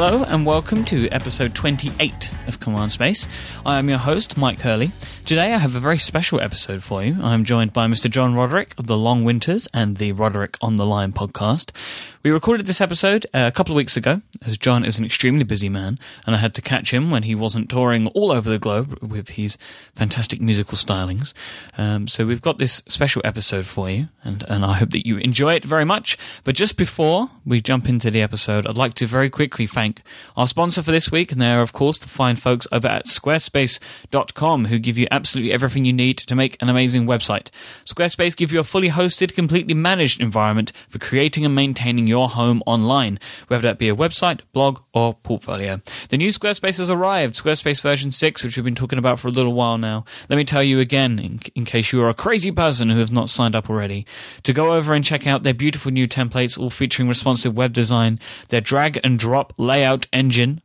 Hello and welcome to episode 28 of Command Space. I am your host, Mike Hurley. Today I have a very special episode for you. I am joined by Mr. John Roderick of the Long Winters and the Roderick on the Line podcast. We recorded this episode uh, a couple of weeks ago, as John is an extremely busy man, and I had to catch him when he wasn't touring all over the globe with his fantastic musical stylings. Um, so we've got this special episode for you, and, and I hope that you enjoy it very much. But just before we jump into the episode, I'd like to very quickly thank our sponsor for this week, and they are, of course, the fine folks over at squarespace.com who give you absolutely everything you need to make an amazing website. Squarespace give you a fully hosted, completely managed environment for creating and maintaining your home online, whether that be a website, blog, or portfolio. The new Squarespace has arrived, Squarespace version 6, which we've been talking about for a little while now. Let me tell you again, in, in case you are a crazy person who have not signed up already, to go over and check out their beautiful new templates, all featuring responsive web design, their drag and drop layout engine,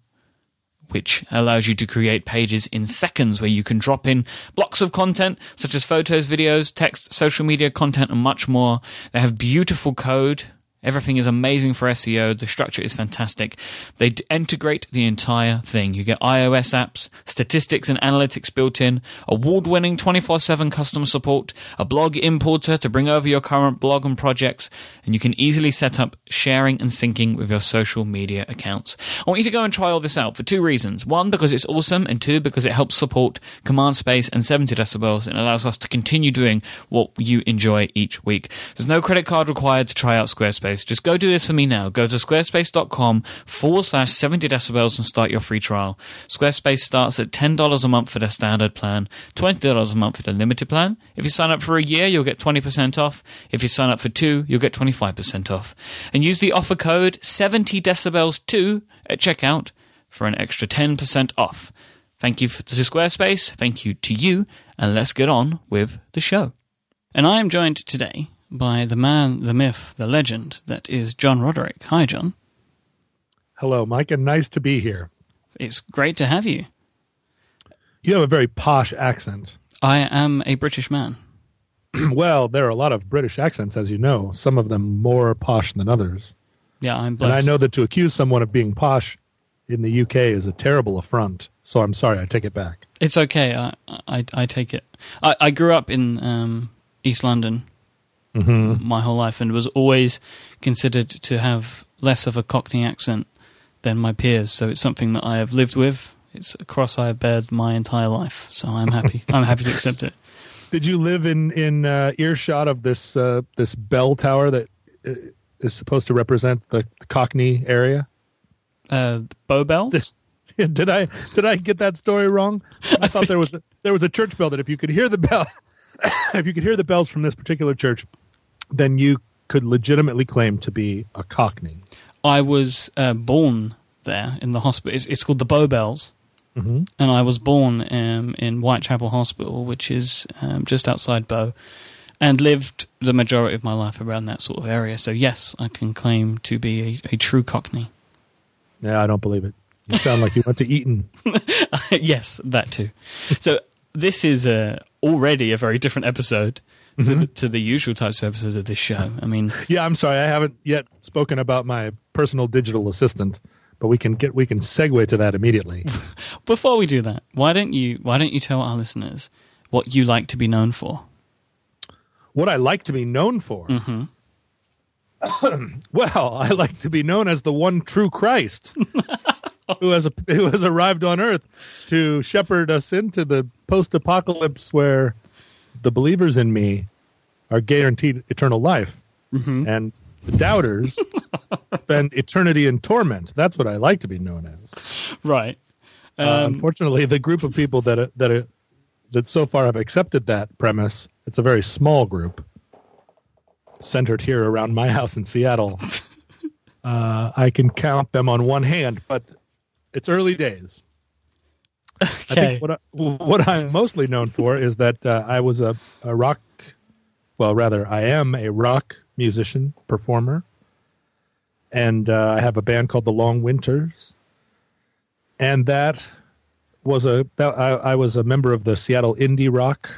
which allows you to create pages in seconds where you can drop in blocks of content such as photos, videos, text, social media content, and much more. They have beautiful code. Everything is amazing for SEO. The structure is fantastic. They d- integrate the entire thing. You get iOS apps, statistics and analytics built in, award winning 24 7 customer support, a blog importer to bring over your current blog and projects, and you can easily set up sharing and syncing with your social media accounts. I want you to go and try all this out for two reasons. One, because it's awesome, and two, because it helps support Command Space and 70 decibels and allows us to continue doing what you enjoy each week. There's no credit card required to try out Squarespace. Just go do this for me now. Go to squarespace.com forward slash 70 decibels and start your free trial. Squarespace starts at $10 a month for their standard plan, $20 a month for the limited plan. If you sign up for a year, you'll get 20% off. If you sign up for two, you'll get 25% off. And use the offer code 70 decibels 2 at checkout for an extra 10% off. Thank you to Squarespace. Thank you to you. And let's get on with the show. And I am joined today by the man, the myth, the legend that is John Roderick. Hi, John. Hello, Mike, and nice to be here. It's great to have you. You have a very posh accent. I am a British man. well, there are a lot of British accents, as you know, some of them more posh than others. Yeah, I'm And. I know that to accuse someone of being posh in the UK is a terrible affront. So I'm sorry, I take it back. It's okay. I, I, I take it. I, I grew up in um, East London my whole life and was always considered to have less of a Cockney accent than my peers. So it's something that I have lived with. It's a cross I have bared my entire life. So I'm happy. I'm happy to accept it. Did you live in in uh, earshot of this uh, this bell tower that uh, supposed to represent the Cockney area? Uh, Bow bells? did I did I get that story wrong? I thought there was a, there was a church bell that if you could hear the bell, if you could hear the bells from this particular church, then you could legitimately claim to be a Cockney. I was uh, born there in the hospital. It's, it's called the Bow Bells. Mhm. And I was born um, in Whitechapel Hospital, which is um, just outside Bow, and lived the majority of my life around that sort of area. So, yes, I can claim to be a, a true Cockney. Yeah, I don't believe it. You sound like you went to Eton. yes, that too. So, this is uh, already a very different episode to, the, to the usual types of episodes of this show. I mean, Yeah, I'm sorry, I haven't yet spoken about my personal digital assistant, but we can get we can segue to that immediately. before we do that, why don't you why don't you tell our listeners what you like to be known for? what I like to be known for. Mm-hmm. well, I like to be known as the one true Christ, who has a, who has arrived on Earth to shepherd us into the post-apocalypse where the believers in me are guaranteed eternal life, and the doubters spend eternity in torment. That's what I like to be known as. Right. Uh, Um, unfortunately, the group of people that that that so far have accepted that premise, it's a very small group, centered here around my house in Seattle. uh, I can count them on one hand, but it's early days. I think what I, what I'm mostly known for is that uh, I was a, a rock, well, rather, I am a rock musician performer, and uh, I have a band called the Long Winters, and that was a that, I, I was a member of the Seattle indie rock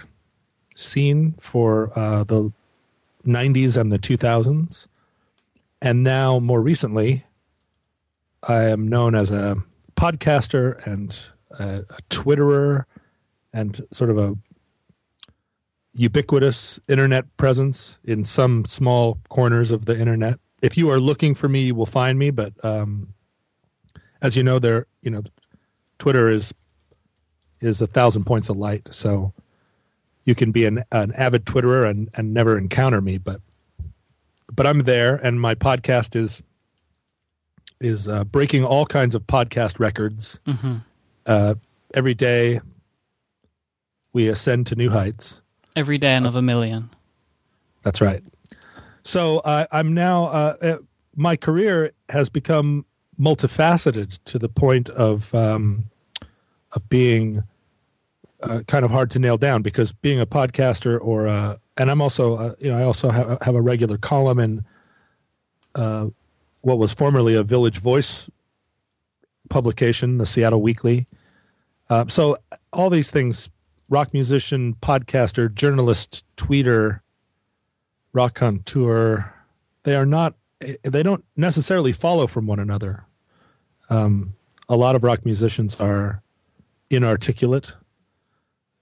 scene for uh, the 90s and the 2000s, and now more recently, I am known as a podcaster and a, a Twitterer and sort of a ubiquitous internet presence in some small corners of the internet. If you are looking for me, you will find me. But um, as you know, there you know, Twitter is is a thousand points of light. So you can be an, an avid Twitterer and, and never encounter me, but but I'm there, and my podcast is is uh, breaking all kinds of podcast records. Mm-hmm. Uh, every day, we ascend to new heights. Every day, another million. That's right. So uh, I'm now. Uh, uh, my career has become multifaceted to the point of um, of being uh, kind of hard to nail down because being a podcaster or a, and I'm also uh, you know I also have, have a regular column in uh, what was formerly a Village Voice publication, the Seattle Weekly. Uh, so all these things: rock musician, podcaster, journalist, tweeter, rock contour. They are not. They don't necessarily follow from one another. Um, a lot of rock musicians are inarticulate,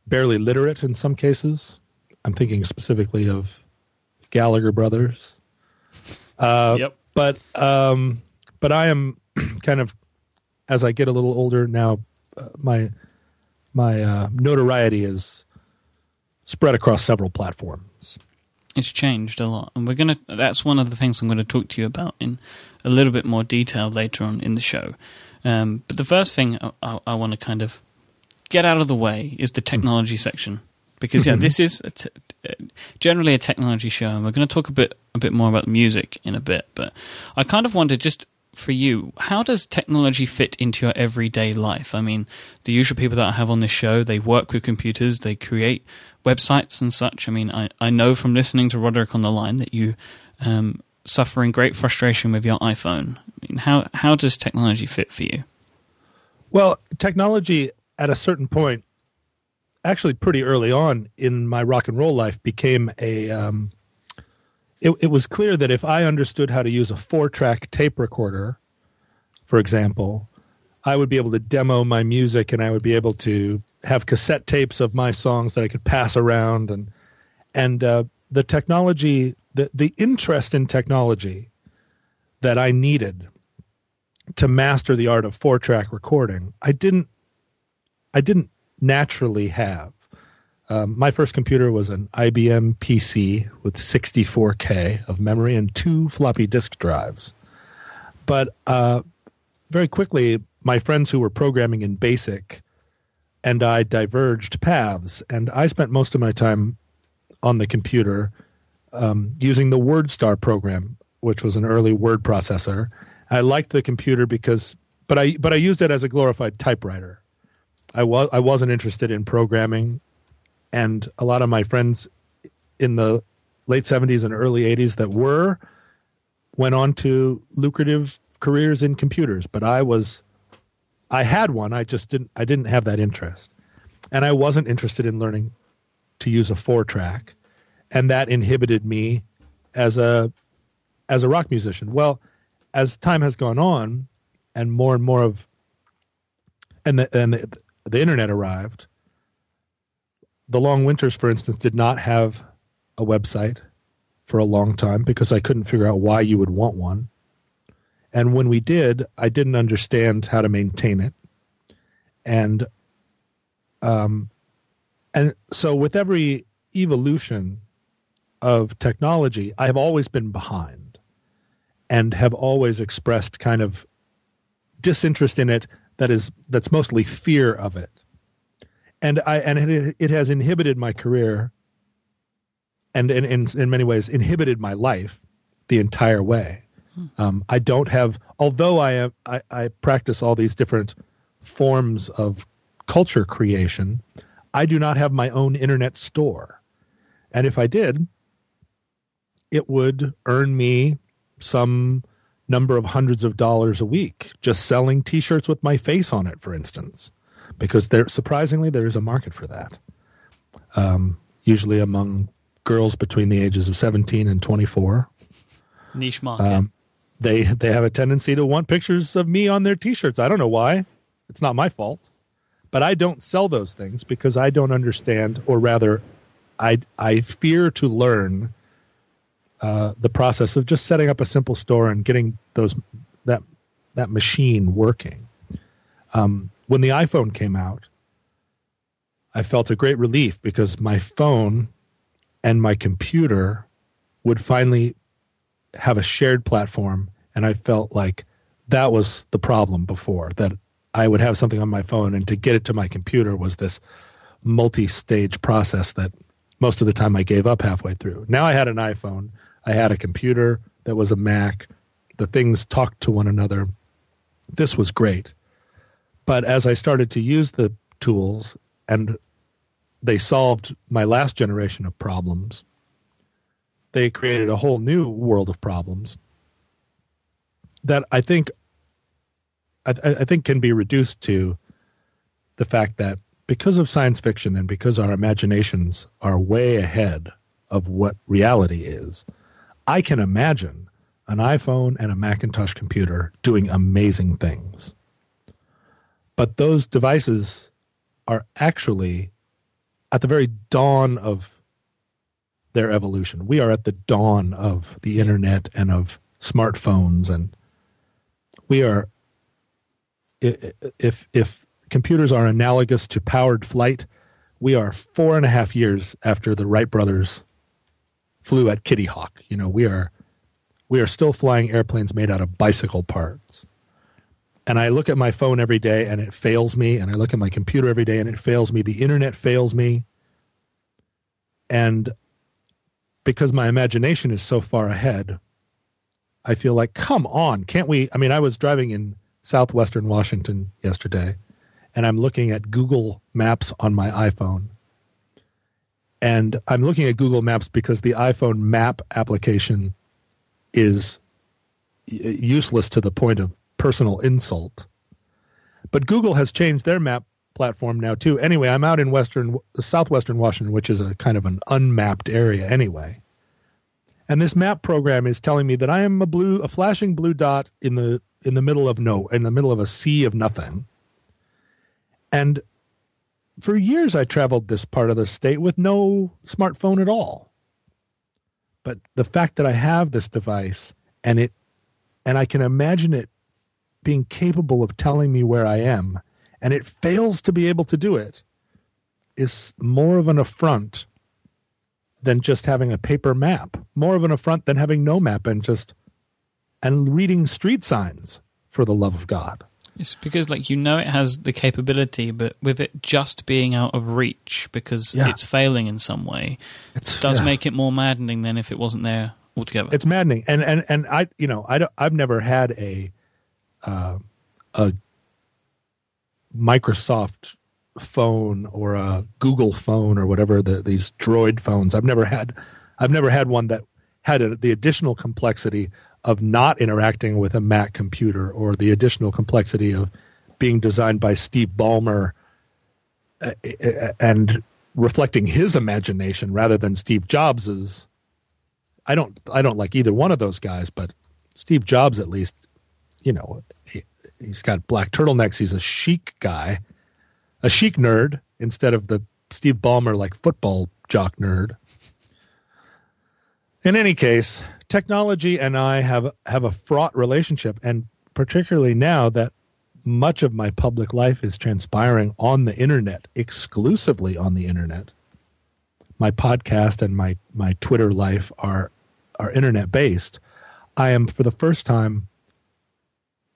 barely literate in some cases. I'm thinking specifically of Gallagher brothers. Uh, Yep. But um, but I am kind of as I get a little older now. Uh, my my uh, notoriety is spread across several platforms. It's changed a lot, and we're gonna. That's one of the things I'm going to talk to you about in a little bit more detail later on in the show. Um, but the first thing I, I, I want to kind of get out of the way is the technology section, because yeah, this is a t- uh, generally a technology show, and we're going to talk a bit a bit more about music in a bit. But I kind of wondered just for you, how does technology fit into your everyday life? I mean, the usual people that I have on this show, they work with computers, they create websites and such. I mean, I, I know from listening to Roderick on the line that you um, suffering great frustration with your iPhone. I mean, how how does technology fit for you? Well, technology at a certain point, actually pretty early on in my rock and roll life, became a. Um, it, it was clear that if I understood how to use a four track tape recorder, for example, I would be able to demo my music and I would be able to have cassette tapes of my songs that I could pass around. And and uh, the technology the the interest in technology that I needed to master the art of four track recording I didn't I didn't naturally have um, my first computer was an IBM PC with 64k of memory and two floppy disk drives but uh, very quickly my friends who were programming in basic and I diverged paths. And I spent most of my time on the computer um, using the WordStar program, which was an early word processor. I liked the computer because, but I but I used it as a glorified typewriter. I was I wasn't interested in programming, and a lot of my friends in the late seventies and early eighties that were went on to lucrative careers in computers. But I was I had one. I just didn't. I didn't have that interest, and I wasn't interested in learning to use a four track, and that inhibited me as a as a rock musician. Well, as time has gone on, and more and more of and the and the, the internet arrived. The Long Winters, for instance, did not have a website for a long time because I couldn't figure out why you would want one. And when we did, I didn't understand how to maintain it. And um and so with every evolution of technology, I have always been behind and have always expressed kind of disinterest in it that is that's mostly fear of it. And I and it, it has inhibited my career and in, in in many ways inhibited my life the entire way. Um, I don't have, although I, am, I, I practice all these different forms of culture creation, I do not have my own internet store. And if I did, it would earn me some number of hundreds of dollars a week just selling T-shirts with my face on it, for instance, because there surprisingly there is a market for that. Um, usually among girls between the ages of seventeen and twenty-four. Niche market. Um, they they have a tendency to want pictures of me on their t-shirts. I don't know why. It's not my fault. But I don't sell those things because I don't understand or rather I I fear to learn uh, the process of just setting up a simple store and getting those that that machine working. Um, when the iPhone came out, I felt a great relief because my phone and my computer would finally have a shared platform, and I felt like that was the problem before that I would have something on my phone, and to get it to my computer was this multi-stage process that most of the time I gave up halfway through. Now I had an iPhone, I had a computer that was a Mac. The things talked to one another. This was great. But as I started to use the tools and they solved my last generation of problems, they created a whole new world of problems that I think I, I think can be reduced to the fact that because of science fiction and because our imaginations are way ahead of what reality is, I can imagine an iPhone and a Macintosh computer doing amazing things. But those devices are actually at the very dawn of their evolution. We are at the dawn of the internet and of smartphones and we are if if computers are analogous to powered flight, we are four and a half years after the Wright brothers flew at Kitty Hawk. You know, we are we are still flying airplanes made out of bicycle parts. And I look at my phone every day and it fails me, and I look at my computer every day and it fails me. The internet fails me. And because my imagination is so far ahead, I feel like, come on, can't we? I mean, I was driving in southwestern Washington yesterday, and I'm looking at Google Maps on my iPhone. And I'm looking at Google Maps because the iPhone map application is uh, useless to the point of personal insult. But Google has changed their map platform now too. Anyway, I'm out in western southwestern Washington, which is a kind of an unmapped area anyway. And this map program is telling me that I am a blue a flashing blue dot in the in the middle of no in the middle of a sea of nothing. And for years I traveled this part of the state with no smartphone at all. But the fact that I have this device and it and I can imagine it being capable of telling me where I am and it fails to be able to do it is more of an affront than just having a paper map. More of an affront than having no map and just and reading street signs for the love of God. It's because, like, you know, it has the capability, but with it just being out of reach because yeah. it's failing in some way, it does yeah. make it more maddening than if it wasn't there altogether. It's maddening, and and and I, you know, I don't, I've never had a uh, a Microsoft phone or a Google phone or whatever the, these Droid phones. I've never had, I've never had one that had a, the additional complexity of not interacting with a Mac computer or the additional complexity of being designed by Steve Ballmer uh, uh, and reflecting his imagination rather than Steve Jobs's. I don't I don't like either one of those guys, but Steve Jobs at least, you know, he, he's got black turtlenecks. He's a chic guy, a chic nerd instead of the Steve Ballmer like football jock nerd. In any case, technology and I have have a fraught relationship, and particularly now that much of my public life is transpiring on the internet, exclusively on the internet. My podcast and my my Twitter life are are internet based. I am for the first time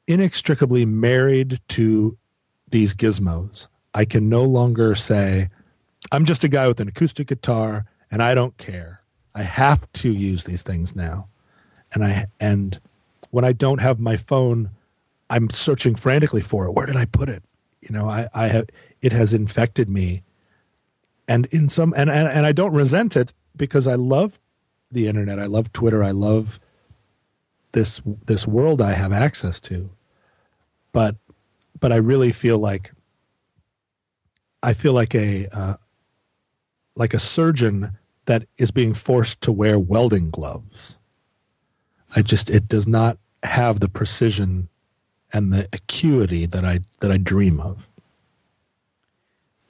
inextricably married to these gizmos. I can no longer say, I'm just a guy with an acoustic guitar and I don't care. I have to use these things now. And I and when I don't have my phone, I'm searching frantically for it. Where did I put it? You know, I, I have it has infected me. And in some and, and, and I don't resent it because I love the internet. I love Twitter. I love this this world I have access to. But but I really feel like I feel like a uh, like a surgeon that is being forced to wear welding gloves. I just it does not have the precision and the acuity that I that I dream of.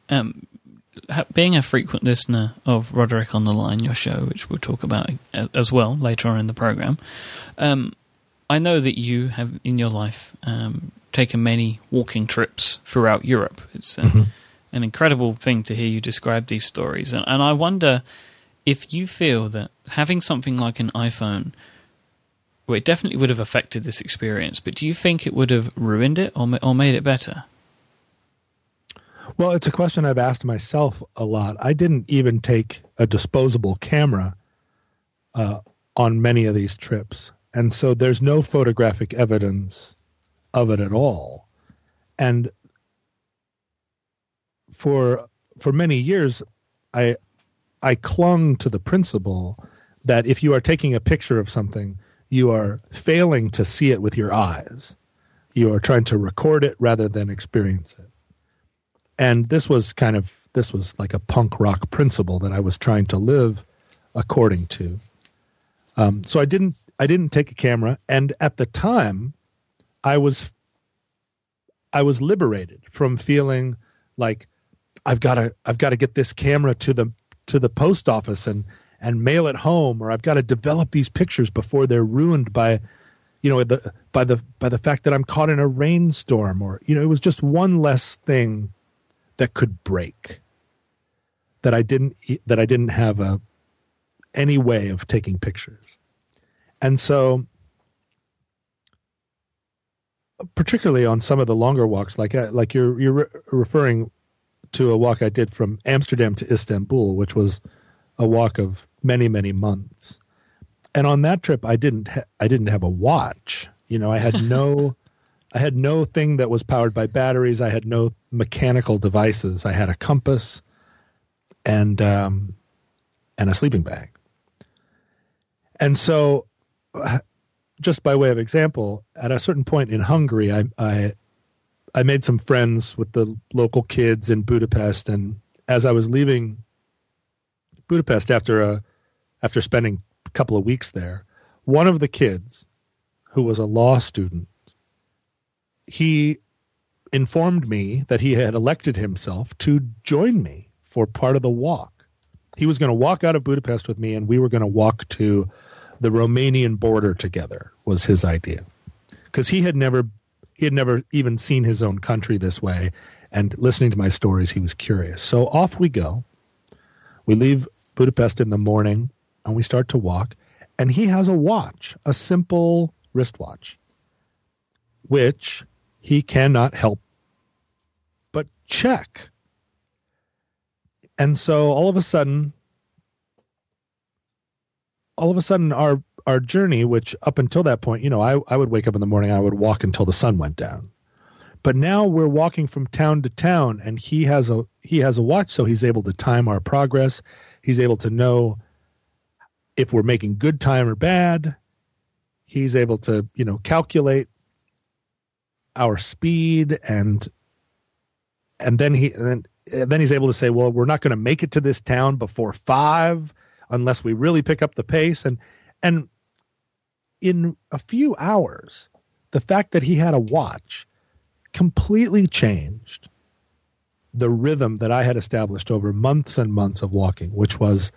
Um, being a frequent listener of Roderick on the Line, your show, which we'll talk about as well later on in the program, um, I know that you have in your life um, taken many walking trips throughout Europe. It's mm-hmm. an incredible thing to hear you describe these stories, and, and I wonder if you feel that having something like an iPhone well, it definitely would have affected this experience, but do you think it would have ruined it or, or made it better? Well, it's a question I've asked myself a lot. I didn't even take a disposable camera uh, on many of these trips. And so there's no photographic evidence of it at all. And for for many years I I clung to the principle that if you are taking a picture of something, you are failing to see it with your eyes. You are trying to record it rather than experience it. And this was kind of this was like a punk rock principle that I was trying to live according to. Um, so I didn't I didn't take a camera, and at the time, I was I was liberated from feeling like I've got to I've got to get this camera to the to the post office and and mail it home or I've got to develop these pictures before they're ruined by you know the by the by the fact that I'm caught in a rainstorm or you know it was just one less thing that could break that I didn't that I didn't have a any way of taking pictures. And so particularly on some of the longer walks like uh, like you're you're re- referring to a walk I did from Amsterdam to Istanbul which was a walk of many many months. And on that trip, I didn't ha- I didn't have a watch. You know, I had no I had no thing that was powered by batteries. I had no mechanical devices. I had a compass and um, and a sleeping bag. And so, just by way of example, at a certain point in Hungary, I, I I made some friends with the local kids in Budapest, and as I was leaving Budapest after a after spending a couple of weeks there, one of the kids who was a law student, he informed me that he had elected himself to join me for part of the walk. He was going to walk out of Budapest with me and we were going to walk to the Romanian border together was his idea. Cuz he had never he had never even seen his own country this way and listening to my stories he was curious. So off we go. We leave Budapest in the morning and we start to walk. And he has a watch, a simple wristwatch, which he cannot help but check. And so all of a sudden, all of a sudden, our our journey, which up until that point, you know, I, I would wake up in the morning, I would walk until the sun went down. But now we're walking from town to town, and he has a he has a watch, so he's able to time our progress. He's able to know if we're making good time or bad. He's able to, you know, calculate our speed and and then he and then, then he's able to say, well, we're not going to make it to this town before five unless we really pick up the pace. And and in a few hours, the fact that he had a watch completely changed the rhythm that I had established over months and months of walking, which was,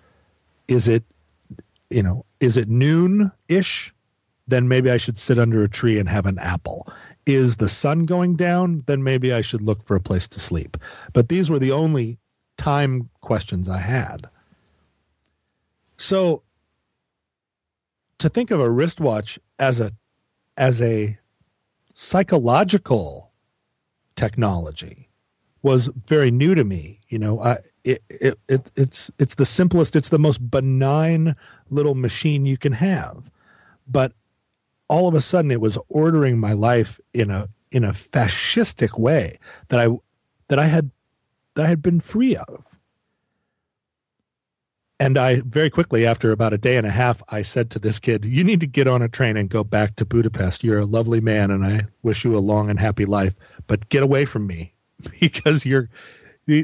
is it you know, is it noon ish? Then maybe I should sit under a tree and have an apple. Is the sun going down? Then maybe I should look for a place to sleep. But these were the only time questions I had. So to think of a wristwatch as a as a psychological technology was very new to me. You know, I, it, it, it, it's it's the simplest, it's the most benign little machine you can have, but all of a sudden it was ordering my life in a in a fascistic way that I that I had that I had been free of. And I very quickly, after about a day and a half, I said to this kid, You need to get on a train and go back to Budapest. You're a lovely man, and I wish you a long and happy life, but get away from me because you're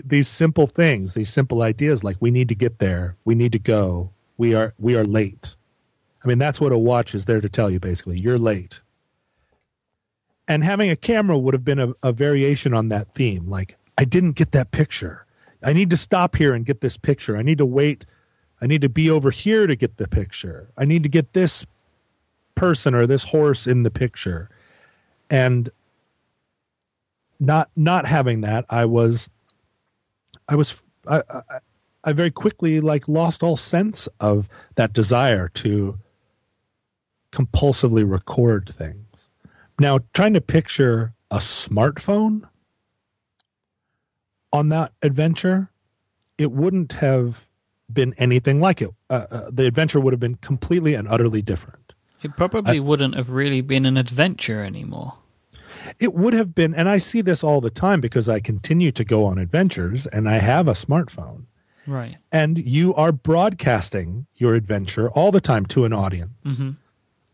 these simple things, these simple ideas like we need to get there, we need to go, we are we are late. I mean, that's what a watch is there to tell you basically. You're late. and having a camera would have been a, a variation on that theme. Like, I didn't get that picture. I need to stop here and get this picture. I need to wait. I need to be over here to get the picture. I need to get this person or this horse in the picture. And not not having that, I was I was I, I, I very quickly like lost all sense of that desire to compulsively record things. Now, trying to picture a smartphone on that adventure, it wouldn't have been anything like it. Uh, uh, the adventure would have been completely and utterly different. It probably I, wouldn't have really been an adventure anymore. It would have been, and I see this all the time because I continue to go on adventures and I have a smartphone. Right. And you are broadcasting your adventure all the time to an audience. Mm-hmm.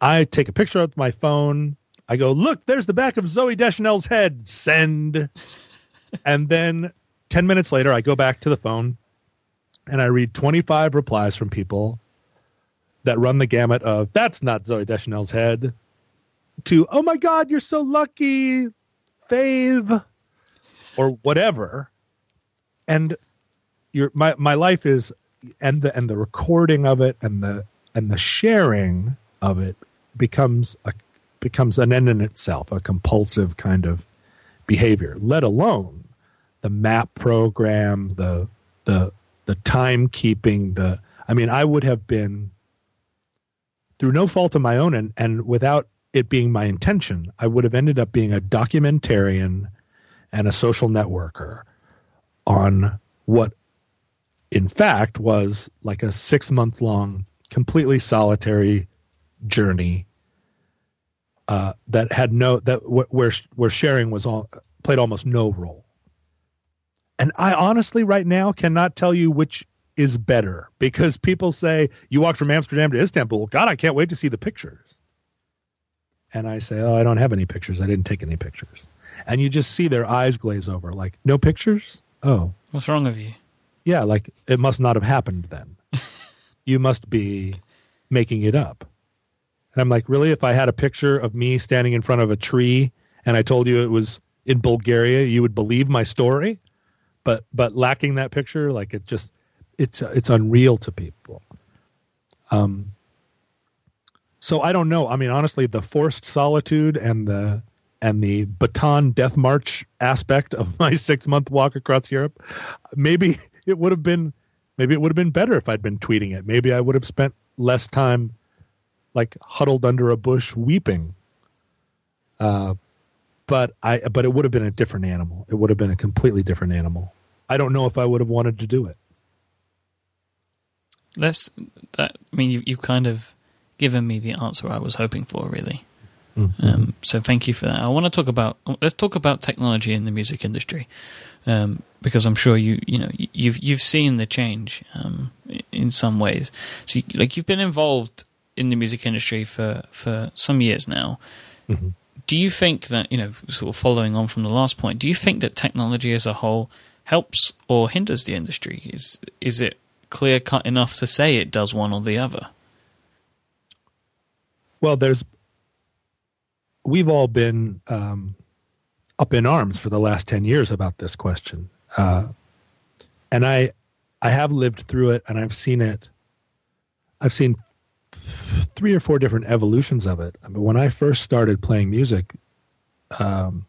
I take a picture of my phone. I go, look, there's the back of Zooey Deschanel's head. Send. and then 10 minutes later, I go back to the phone and I read 25 replies from people that run the gamut of, that's not Zooey Deschanel's head, to, oh my God, you're so lucky, fave, or whatever. And your my my life is and the and the recording of it and the and the sharing of it becomes a becomes an end in itself, a compulsive kind of behavior, let alone the map program, the the the timekeeping, the I mean, I would have been through no fault of my own and, and without it being my intention, I would have ended up being a documentarian and a social networker on what in fact was like a six month long, completely solitary journey uh, that had no that where where sharing was all played almost no role. And I honestly, right now, cannot tell you which is better because people say you walked from Amsterdam to Istanbul. God, I can't wait to see the pictures. And I say, oh, I don't have any pictures. I didn't take any pictures. And you just see their eyes glaze over, like, no pictures? Oh. What's wrong with you? yeah, like it must not have happened then. you must be making it up. And I'm like, really? If I had a picture of me standing in front of a tree and I told you it was in Bulgaria, you would believe my story. But but lacking that picture, like it just it's it's unreal to people. Um. So I don't know. I mean, honestly, the forced solitude and the and the Bataan death march aspect of my six month walk across Europe, maybe it would have been maybe it would have been better if I'd been tweeting it. Maybe I would have spent less time like huddled under a bush weeping. Uh, but I but it would have been a different animal. It would have been a completely different animal. I don't know if I would have wanted to do it. Let's that I mean you you've kind of given me the answer I was hoping for really. Mm-hmm. Um, so thank you for that. I want to talk about let's talk about technology in the music industry um, because I'm sure you you know you've you've seen the change um, in some ways. So like you've been involved in the music industry for for some years now. Mm-hmm. Do you think that you know, sort of following on from the last point, do you think that technology as a whole helps or hinders the industry? Is is it clear cut enough to say it does one or the other? Well, there's we've all been um, up in arms for the last 10 years about this question. Uh, and I, I have lived through it and I've seen it. I've seen three or four different evolutions of it. But when I first started playing music, um,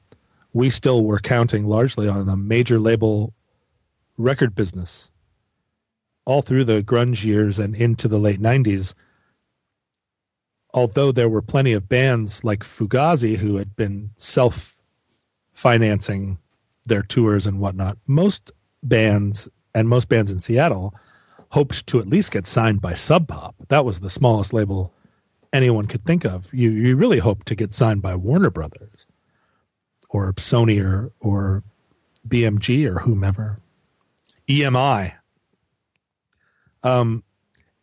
we still were counting largely on the major label record business all through the grunge years and into the late 90s although there were plenty of bands like Fugazi who had been self financing their tours and whatnot. Most bands and most bands in Seattle hoped to at least get signed by Sub Pop. That was the smallest label anyone could think of. You you really hoped to get signed by Warner Brothers or Sony or or BMG or whomever. EMI. Um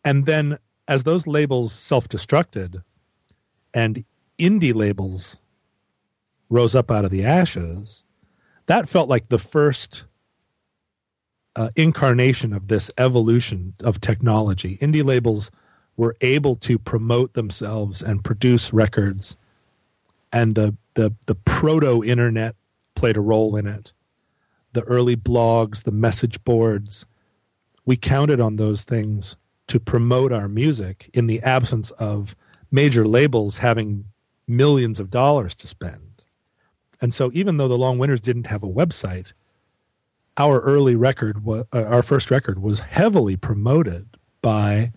and then as those labels self-destructed and indie labels rose up out of the ashes, that felt like the first uh, incarnation of this evolution of technology. Indie labels were able to promote themselves and produce records, and the the the proto internet played a role in it. The early blogs, the message boards, we counted on those things to promote our music in the absence of major labels having millions of dollars to spend. And so even though the Long Winters didn't have a website, our early record, uh, our first record, was heavily promoted by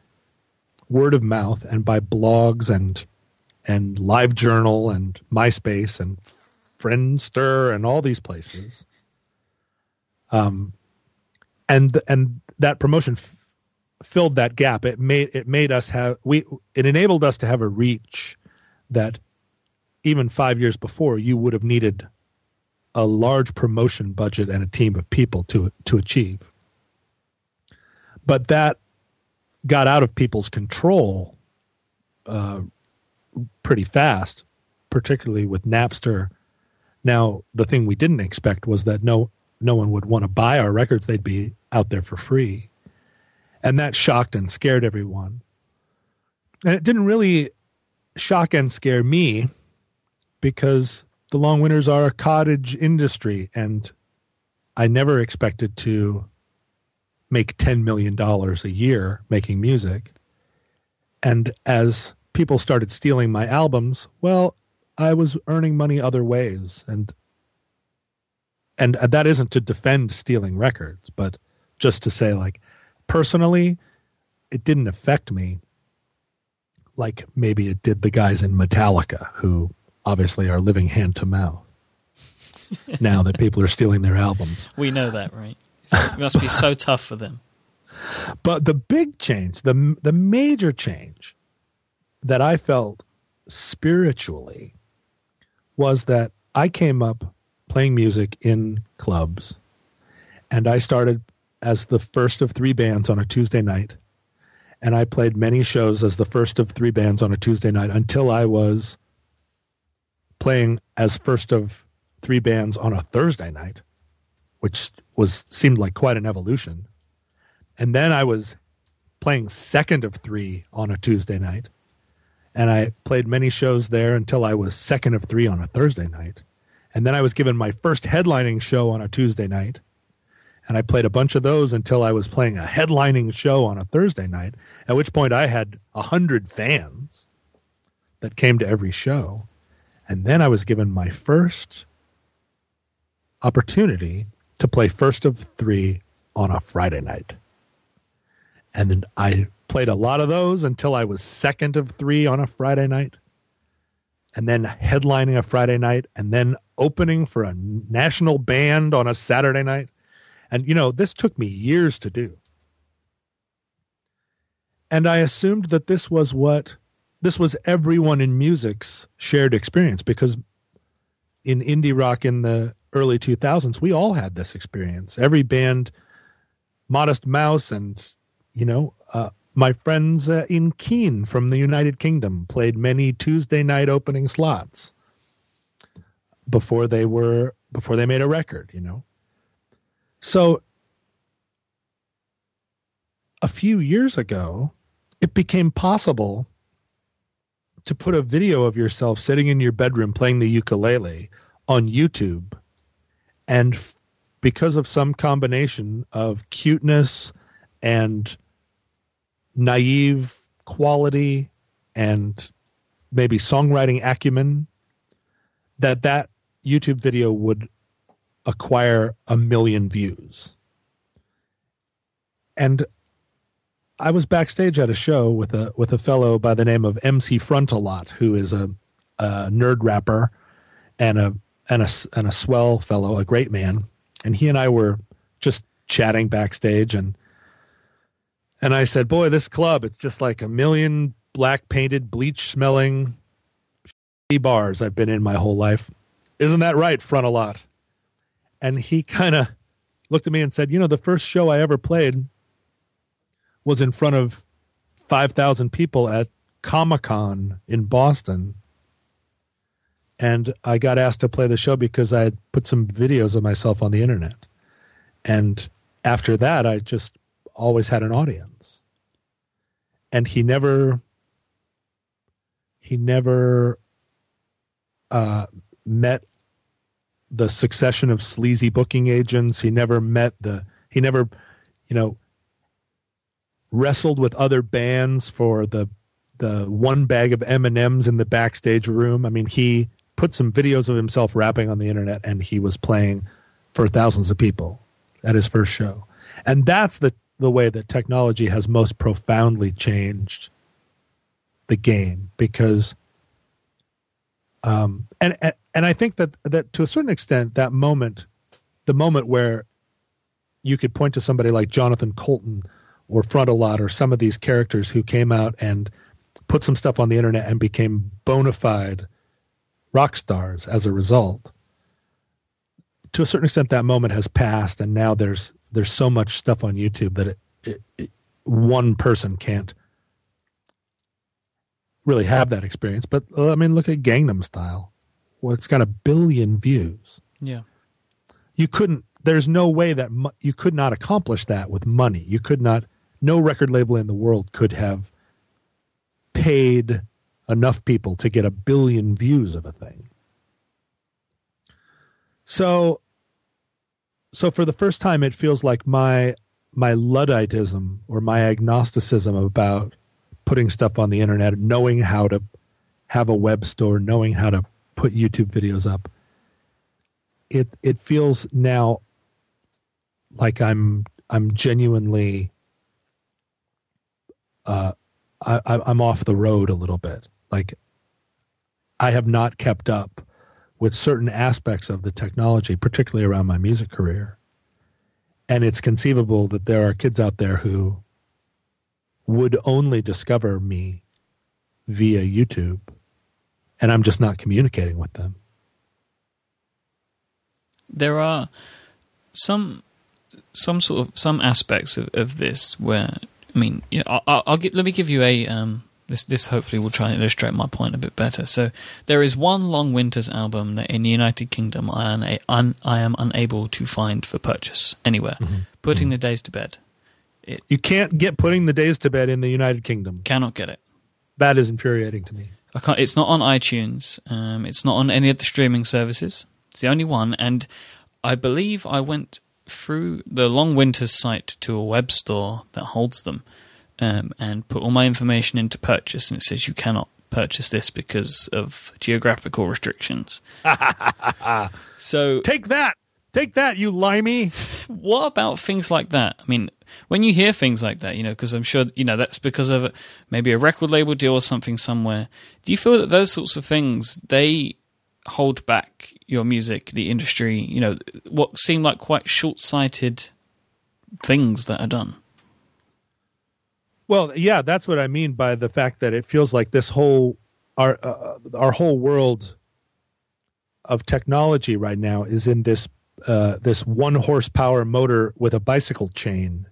word of mouth and by blogs and and LiveJournal and MySpace and Friendster and all these places. Um, and and that promotion f- filled that gap. It made it made us have we it enabled us to have a reach that even five years before you would have needed a large promotion budget and a team of people to to achieve. But that got out of people's control uh, pretty fast, particularly with Napster. Now, the thing we didn't expect was that no no one would want to buy our records; they'd be out there for free, and that shocked and scared everyone. And it didn't really shock and scare me because the long winters are a cottage industry and I never expected to make $10 million a year making music. And as people started stealing my albums, well, I was earning money other ways. And and that isn't to defend stealing records, but just to say like personally, it didn't affect me like maybe it did the guys in Metallica who obviously are living hand to mouth now that people are stealing their albums. We know that, right? It must be so tough for them. But the big change, the the major change that I felt spiritually was that I came up playing music in clubs and I started as the first of three bands on a Tuesday night and I played many shows as the first of three bands on a Tuesday night until I was playing as first of three bands on a Thursday night, which was seemed like quite an evolution. And then I was playing second of three on a Tuesday night. And I played many shows there until I was second of three on a Thursday night. And then I was given my first headlining show on a Tuesday night. And I played a bunch of those until I was playing a headlining show on a Thursday night, at which point I had a hundred fans that came to every show. And then I was given my first opportunity to play first of three on a Friday night. And then I played a lot of those until I was second of three on a Friday night. And then headlining a Friday night and then opening for a national band on a Saturday night. And, you know, this took me years to do. And I assumed that this was what this was everyone in music's shared experience because in indie rock in the early 2000s we all had this experience. Every band modest mouse and you know uh, my friends uh, in Keane from the united kingdom played many tuesday night opening slots before they were before they made a record you know? So a few years ago it became possible to put a video of yourself sitting in your bedroom playing the ukulele on YouTube. And f- because of some combination of cuteness and naive quality and maybe songwriting acumen, that that YouTube video would acquire a million views. And I was backstage at a show with a with a fellow by the name of MC Frontalot, who is a, a nerd rapper and a and a and a swell fellow, a great man. And he and I were just chatting backstage, and and I said, "Boy, this club, it's just like a million black painted, bleach smelling bars I've been in my whole life. Isn't that right, Frontalot?" And he kind of looked at me and said, "You know, the first show I ever played." Was in front of 5,000 people at Comic Con in Boston. And I got asked to play the show because I had put some videos of myself on the internet. And after that, I just always had an audience. And he never, he never uh, met the succession of sleazy booking agents. He never met the he never, you know, wrestled with other bands for the the one bag of M&Ms in the backstage room. I mean, he put some videos of himself rapping on the internet and he was playing for thousands of people at his first show. And that's the the way that technology has most profoundly changed the game because um and and, and I think that that to a certain extent that moment the moment where you could point to somebody like Jonathan Coulton or Frontalot or some of these characters who came out and put some stuff on the internet and became bona fide rock stars as a result. To a certain extent, that moment has passed, and now there's there's so much stuff on YouTube that it, it, it, one person can't really have that experience. But uh, I mean, look at Gangnam Style. Well, it's got a billion views. Yeah, you couldn't. There's no way that mo- you could not accomplish that with money. You could not. No record label in the world could have paid enough people to get a billion views of a thing. So so for the first time it feels like my my ludditism or my agnosticism about putting stuff on the internet, knowing how to have a web store, knowing how to put YouTube videos up. It it feels now like I'm I'm genuinely uh, I, I'm off the road a little bit. Like I have not kept up with certain aspects of the technology, particularly around my music career. And it's conceivable that there are kids out there who would only discover me via YouTube, and I'm just not communicating with them. There are some some sort of some aspects of, of this where I mean, yeah, I'll, I'll get, let me give you a um, this this hopefully will try and illustrate my point a bit better. So there is one Long Winters album that in the United Kingdom I am, a, un, I am unable to find for purchase anywhere. Mm-hmm. Putting mm-hmm. the days to bed. It, you can't get putting the days to bed in the United Kingdom. Cannot get it. That is infuriating to me. I can't. It's not on iTunes. Um, it's not on any of the streaming services. It's the only one, and I believe I went through the Long Winters site to a web store that holds them um, and put all my information into purchase, and it says you cannot purchase this because of geographical restrictions. so take that, take that, you limey. What about things like that? I mean, when you hear things like that, you know, because I'm sure you know that's because of maybe a record label deal or something somewhere. Do you feel that those sorts of things they hold back your music, the industry, you know, what seem like quite short sighted things that are done. Well, yeah, that's what I mean by the fact that it feels like this whole our uh, our whole world of technology right now is in this uh, this one horsepower motor with a bicycle chain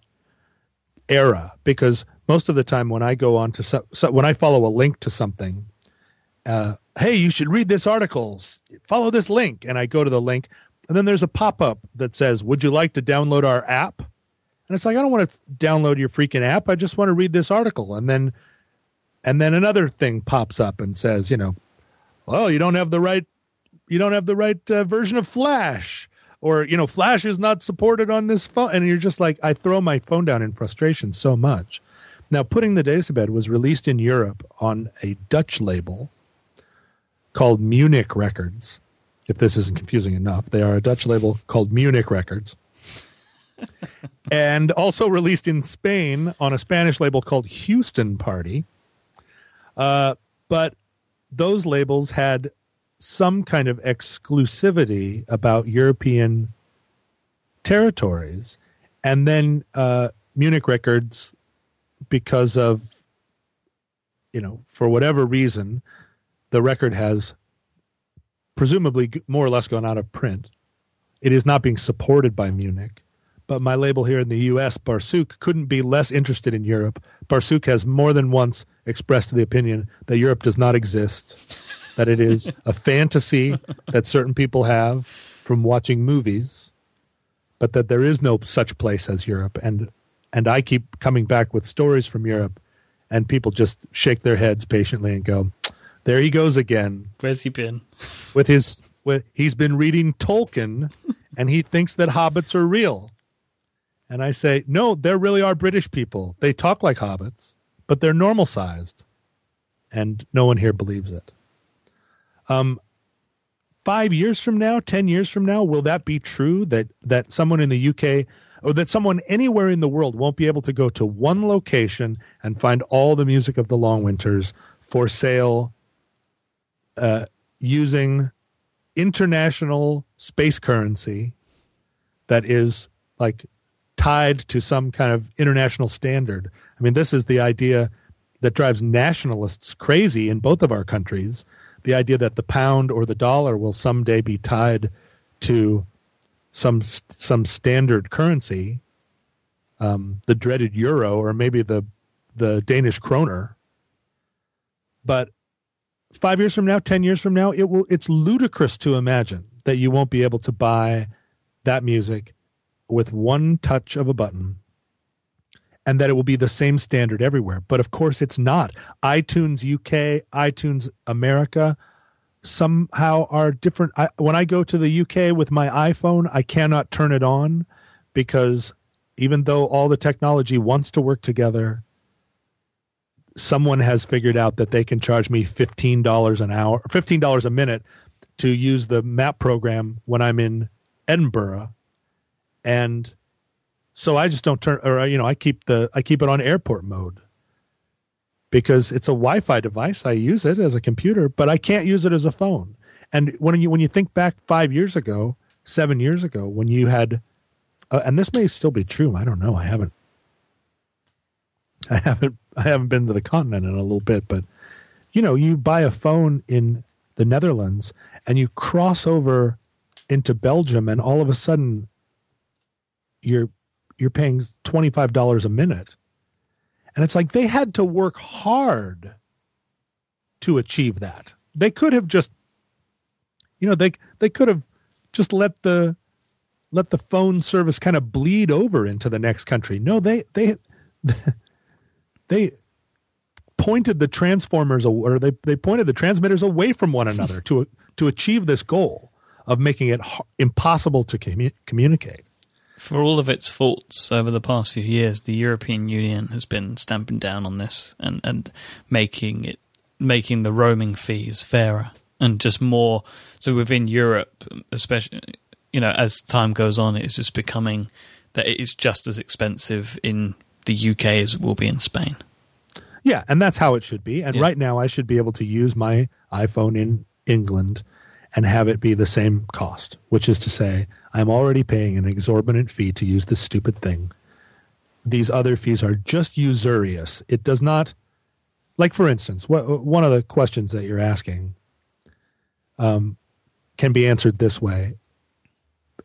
era because most of the time when I go on to so, so when I follow a link to something, uh, hey, you should read this article. Follow this link. And I go to the link. And then there's a pop up that says, Would you like to download our app? And it's like, I don't want to download your freaking app. I just want to read this article. And then, and then another thing pops up and says, you know, well, you don't have the right, you don't have the right uh, version of Flash, or you know, Flash is not supported on this phone. And you're just like, I throw my phone down in frustration so much. Now, putting the days to bed was released in Europe on a Dutch label called Munich Records. If this isn't confusing enough, they are a Dutch label called Munich Records. and also released in Spain on a Spanish label called Houston Party. Uh, but those labels had some kind of exclusivity about European territories. And then uh, Munich Records, because of, you know, for whatever reason, the record has presumably more or less gone out of print. It is not being supported by Munich. But my label here in the US, Barsuk, couldn't be less interested in Europe. Barsuk has more than once expressed the opinion that Europe does not exist, that it is a fantasy that certain people have from watching movies, but that there is no such place as Europe. And and I keep coming back with stories from Europe, and people just shake their heads patiently and go, there he goes again. Where's he been? With his with he's been reading Tolkien and he thinks that hobbits are real. And I say, no, there really are British people. They talk like hobbits, but they're normal sized. And no one here believes it. Um, five years from now, 10 years from now, will that be true that, that someone in the UK or that someone anywhere in the world won't be able to go to one location and find all the music of the Long Winters for sale uh, using international space currency that is like tied to some kind of international standard. I mean, this is the idea that drives nationalists crazy in both of our countries the idea that the pound or the dollar will someday be tied to some some standard currency, um, the dreaded euro or maybe the the Danish kroner. But five years from now, ten years from now, it will. It's ludicrous to imagine that you won't be able to buy that music with one touch of a button and that it will be the same standard everywhere. But of course, it's not. iTunes UK, iTunes America somehow are different. I, when I go to the UK with my iPhone, I cannot turn it on because even though all the technology wants to work together, someone has figured out that they can charge me $15 an hour, $15 a minute to use the map program when I'm in Edinburgh and so I just don't turn or you know I keep the I keep it on airport mode because it's a Wi-Fi device. I use it as a computer, but I can't use it as a phone. And when you when you think back 5 years ago, 7 years ago when you had uh, and this may still be true, I don't know. I haven't I haven't I haven't been to the continent in a little bit, but you know, you buy a phone in the Netherlands and you cross over into Belgium and all of a sudden you're you're paying $25 a minute. And it's like they had to work hard to achieve that. They could have just you know, they they could have just let the let the phone service kind of bleed over into the next country. No, they they they pointed the transformers or they they pointed the transmitters away from one another to to achieve this goal of making it impossible to commu- communicate. For all of its faults over the past few years, the European Union has been stamping down on this and, and making it making the roaming fees fairer and just more. So within Europe, especially, you know, as time goes on, it's just becoming that it is just as expensive in the UK it will be in Spain. Yeah, and that's how it should be. And yeah. right now, I should be able to use my iPhone in England and have it be the same cost, which is to say, I'm already paying an exorbitant fee to use this stupid thing. These other fees are just usurious. It does not, like for instance, what, one of the questions that you're asking um, can be answered this way.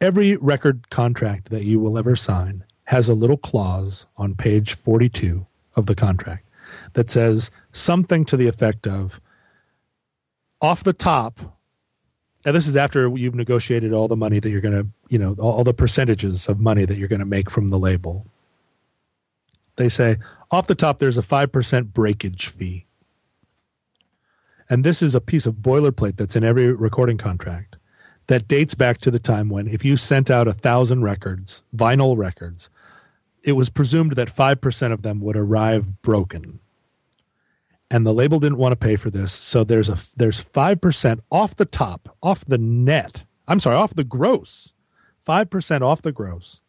Every record contract that you will ever sign has a little clause on page 42 of the contract that says something to the effect of off the top and this is after you've negotiated all the money that you're going to, you know, all, all the percentages of money that you're going to make from the label. They say off the top, there's a 5% breakage fee. And this is a piece of boilerplate that's in every recording contract that dates back to the time when, if you sent out a thousand records, vinyl records, it was presumed that 5% of them would arrive broken. And the label didn't want to pay for this so there's a there's 5% off the top off the net i'm sorry off the gross 5% off the gross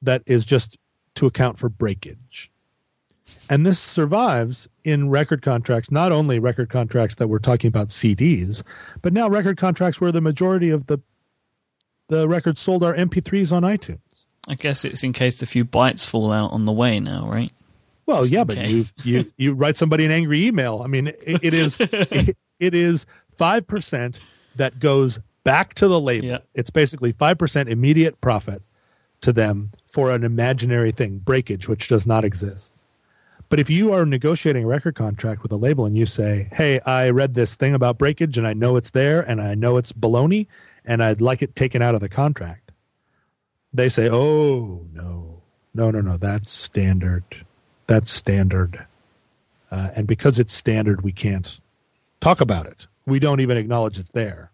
that is just to account for breakage. And this survives in record contracts not only record contracts that we're talking about cds but now record contracts where the majority of the the records sold are mp3s on itunes i guess it's in case a few bytes fall out on the way now right well, yeah, but you, you you write somebody an angry email. I mean, it, it is it, it is five percent that goes back to the label. Yeah. It's basically five percent immediate profit to them for an imaginary thing, breakage, which does not exist. But if you are negotiating a record contract with a label and you say, "Hey, I read this thing about breakage and I know it's there and I know it's baloney and I'd like it taken out of the contract," they say, "Oh no, no, no, no, that's standard." That's standard. Uh, and because it's standard, we can't talk about it. We don't even acknowledge it's there.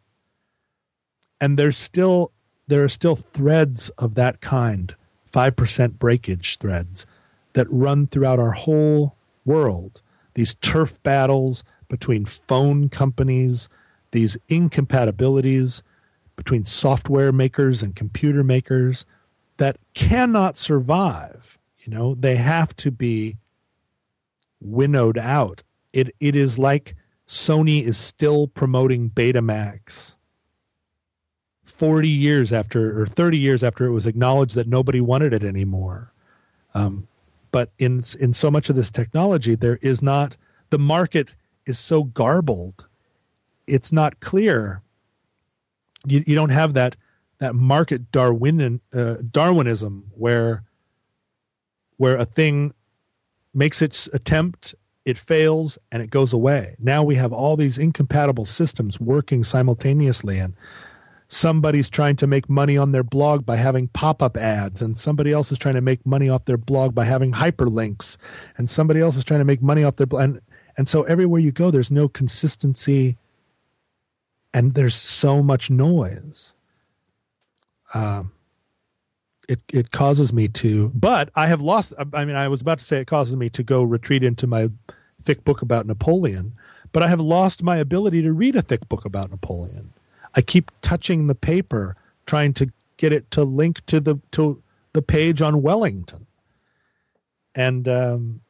and there's still there are still threads of that kind, five percent breakage threads that run throughout our whole world. These turf battles between phone companies, these incompatibilities between software makers and computer makers that cannot survive. You know, they have to be winnowed out. It it is like Sony is still promoting Betamax 40 years after or 30 years after it was acknowledged that nobody wanted it anymore. Um, but in in so much of this technology, there is not the market is so garbled. It's not clear. You you don't have that that market uh, Darwinism where where a thing makes its attempt, it fails, and it goes away. Now we have all these incompatible systems working simultaneously, and somebody's trying to make money on their blog by having pop-up ads and somebody else is trying to make money off their blog by having hyperlinks and somebody else is trying to make money off their blog and, and so everywhere you go there's no consistency and there's so much noise um, it it causes me to but i have lost i mean i was about to say it causes me to go retreat into my thick book about napoleon but i have lost my ability to read a thick book about napoleon I keep touching the paper, trying to get it to link to the to the page on Wellington. And um,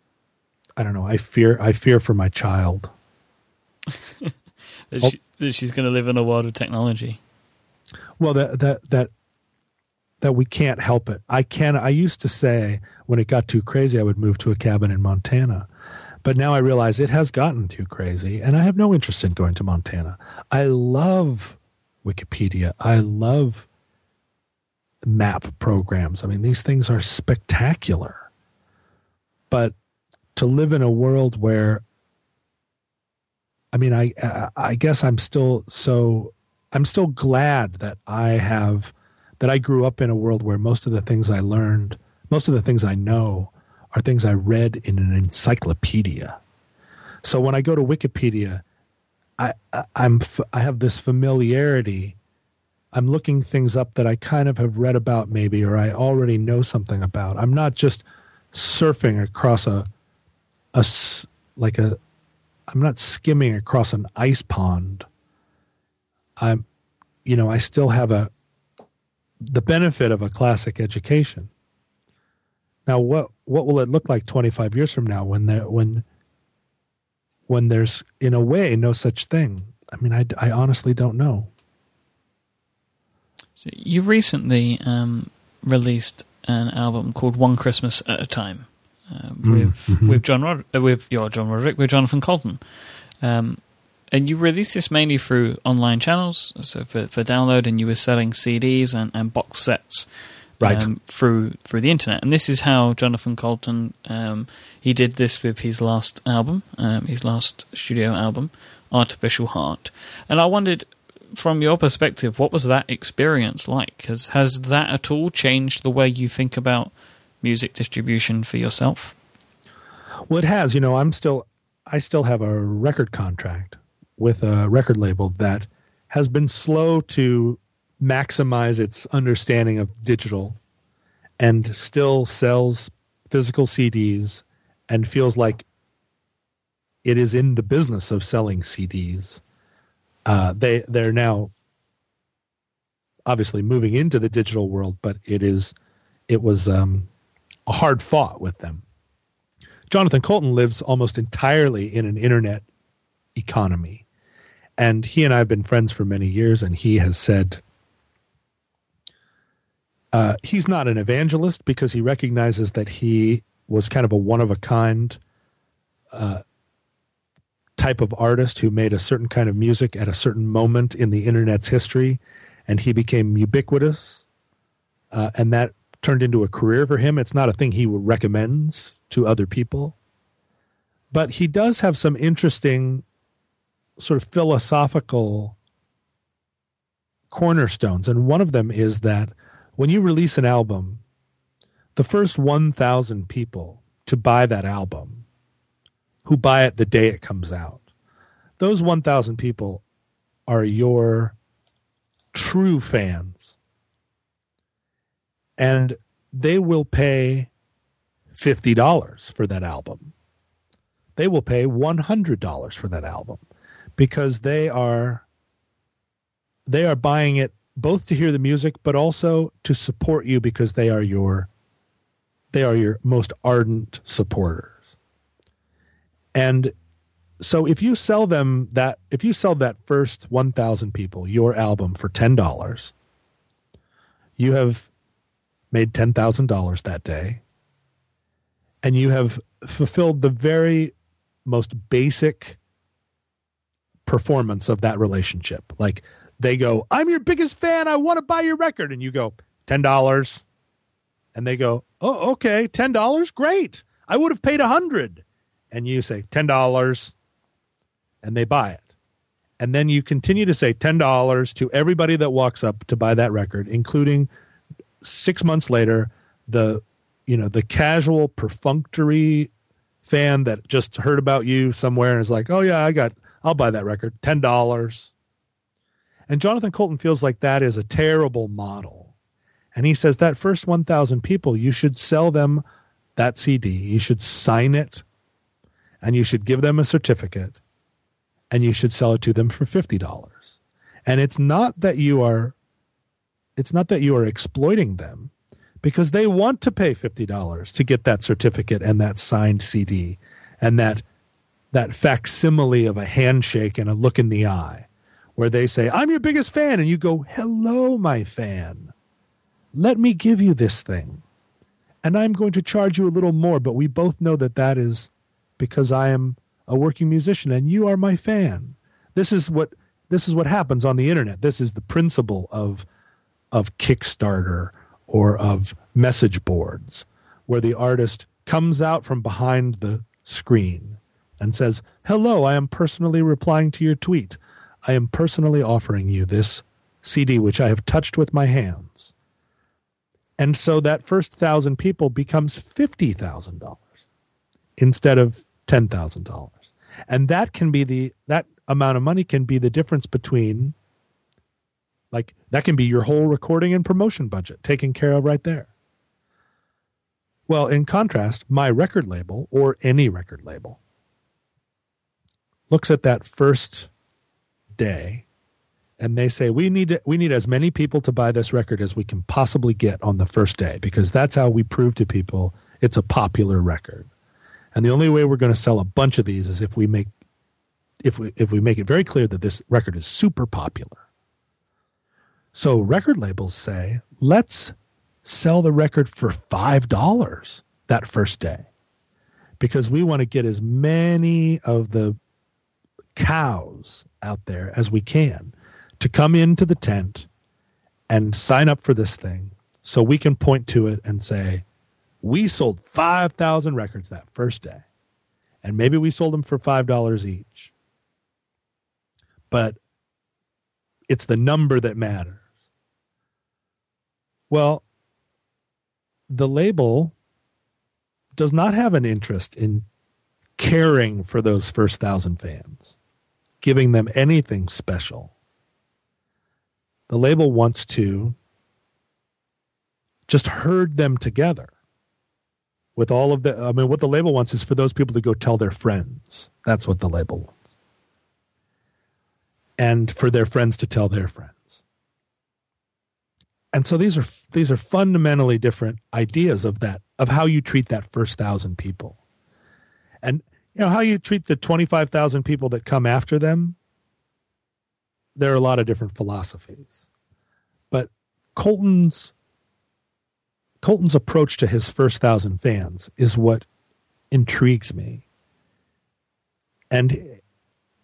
I don't know. I fear. I fear for my child. she, that she's going to live in a world of technology. Well, that that that that we can't help it. I can. I used to say when it got too crazy, I would move to a cabin in Montana. But now I realize it has gotten too crazy, and I have no interest in going to Montana. I love Wikipedia. I love map programs. I mean, these things are spectacular. But to live in a world where, I mean, I I guess I'm still so I'm still glad that I have that I grew up in a world where most of the things I learned, most of the things I know, are things I read in an encyclopedia. So when I go to Wikipedia, I, I'm I have this familiarity. I'm looking things up that I kind of have read about maybe or I already know something about. I'm not just surfing across a a like a I'm not skimming across an ice pond. I'm you know, I still have a the benefit of a classic education. Now what what will it look like 25 years from now when there when when there's, in a way, no such thing? I mean, I, I honestly don't know. So you recently um, released an album called One Christmas at a Time uh, mm, with mm-hmm. with John Rod- uh, with your John Roderick with Jonathan Coulton. um, and you released this mainly through online channels, so for, for download, and you were selling CDs and, and box sets right. Um, through through the internet. And this is how Jonathan Coulton um, he did this with his last album, um, his last studio album, Artificial Heart. And I wondered, from your perspective, what was that experience like? Has has that at all changed the way you think about music distribution for yourself? Well, it has. You know, I'm still I still have a record contract with a record label that has been slow to maximize its understanding of digital and still sells physical CDs and feels like it is in the business of selling CDs. Uh, they they're now obviously moving into the digital world, but it is it was um, hard fought with them. Jonathan Coulton lives almost entirely in an internet economy, and he and I have been friends for many years, and he has said uh, he's not an evangelist because he recognizes that he was kind of a one of a kind uh, type of artist who made a certain kind of music at a certain moment in the internet's history, and he became ubiquitous, uh, and that turned into a career for him. It's not a thing he recommends to other people, but he does have some interesting sort of philosophical cornerstones, and one of them is that when you release an album, the first 1,000 people to buy that album, who buy it the day it comes out, those 1,000 people are your true fans. And they will pay $50 for that album. They will pay $100 for that album because they are they are buying it both to hear the music but also to support you because they are your they are your most ardent supporters. And so if you sell them that if you sell that first 1000 people your album for $10 you have made $10,000 that day. And you have fulfilled the very most basic performance of that relationship. Like they go i'm your biggest fan. I want to buy your record. And you go $10 and they go oh okay $10 great. I would have paid a 100 and you say $10 and they buy it. And then you continue to say $10 to everybody that walks up to buy that record, including six months later, the you know, the casual perfunctory fan that just heard about you somewhere and is like, Oh yeah, I got I'll buy that record. Ten dollars. And Jonathan Coulton feels like that is a terrible model. And he says that first 1,000 people, you should sell them that CD. You should sign it and you should give them a certificate and you should sell it to them for $50. And it's not that you are it's not that you are exploiting them because they want to pay $50 to get that certificate and that signed CD and that that facsimile of a handshake and a look in the eye where they say, "I'm your biggest fan." And you go, "Hello, my fan. Let me give you this thing." And I'm going to charge you a little more, but we both know that that is because I am a working musician and you are my fan. This is what this is what happens on the internet. This is the principle of of Kickstarter or of message boards where the artist comes out from behind the screen and says, "Hello, I am personally replying to your tweet. I am personally offering you this CD which I have touched with my hands." And so that first 1000 people becomes $50,000 instead of $10,000 and that can be the that amount of money can be the difference between like that can be your whole recording and promotion budget taken care of right there well in contrast my record label or any record label looks at that first day and they say we need we need as many people to buy this record as we can possibly get on the first day because that's how we prove to people it's a popular record and the only way we're going to sell a bunch of these is if we make if we if we make it very clear that this record is super popular. So record labels say, let's sell the record for $5 that first day. Because we want to get as many of the cows out there as we can to come into the tent and sign up for this thing so we can point to it and say, we sold 5,000 records that first day. And maybe we sold them for $5 each. But it's the number that matters. Well, the label does not have an interest in caring for those first thousand fans, giving them anything special. The label wants to just herd them together with all of the i mean what the label wants is for those people to go tell their friends. That's what the label wants. And for their friends to tell their friends and so these are these are fundamentally different ideas of that of how you treat that first thousand people and you know how you treat the 25000 people that come after them there are a lot of different philosophies but Coulton's Coulton's approach to his first thousand fans is what intrigues me. And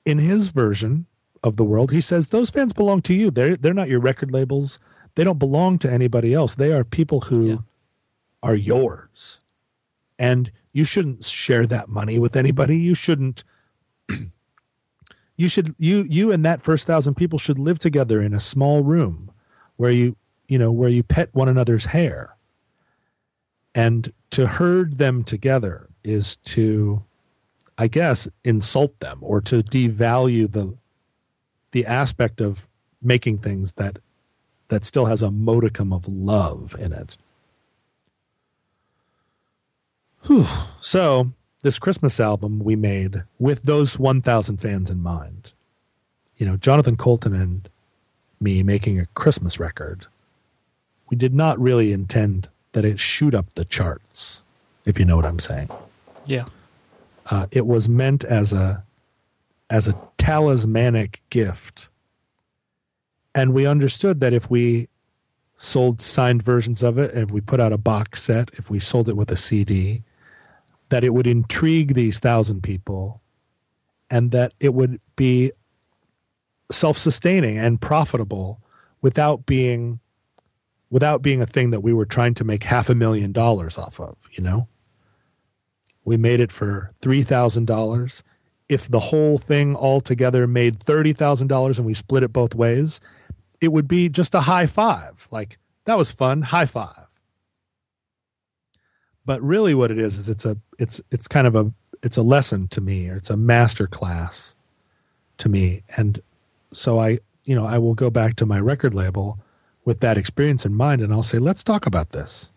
in his version of the world, he says those fans belong to you. They're they're not your record labels. They don't belong to anybody else. They are people who yeah. are yours. And you shouldn't share that money with anybody. You shouldn't you should you you and that first thousand people should live together in a small room where you you know where you pet one another's hair and to herd them together is to, I guess, insult them or to devalue the the aspect of making things that that still has a modicum of love in it. Whew. So, this Christmas album we made with those 1,000 fans in mind. You know, Jonathan Coulton and me making a Christmas record. We did not really intend that it shoot up the charts, if you know what I'm saying. Yeah. Uh, it was meant as a as a talismanic gift. And we understood that if we sold signed versions of it, if we put out a box set, if we sold it with a CD, that it would intrigue these thousand people and that it would be self sustaining and profitable without being without being a thing that we were trying to make half a million dollars off of, you know? We made it for three thousand dollars. If the whole thing altogether made thirty thousand dollars and we split it both ways, it would be just a high five. Like that was fun, high five. But really, what it is is it's a it's it's kind of a it's a lesson to me, or it's a master class to me, and so I you know I will go back to my record label with that experience in mind, and I'll say, let's talk about this.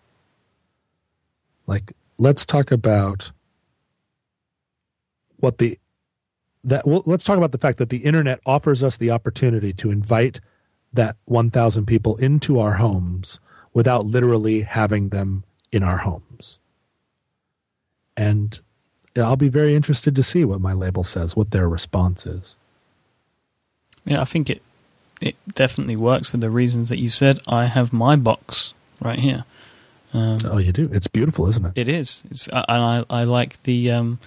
Like, let's talk about what the that well, let's talk about the fact that the internet offers us the opportunity to invite that 1000 people into our homes without literally having them in our homes. And i'll be very interested to see what my label says what their response is. Yeah i think it it definitely works for the reasons that you said. I have my box right here. Um, oh you do? It's beautiful isn't it? It is. It's and i i like the um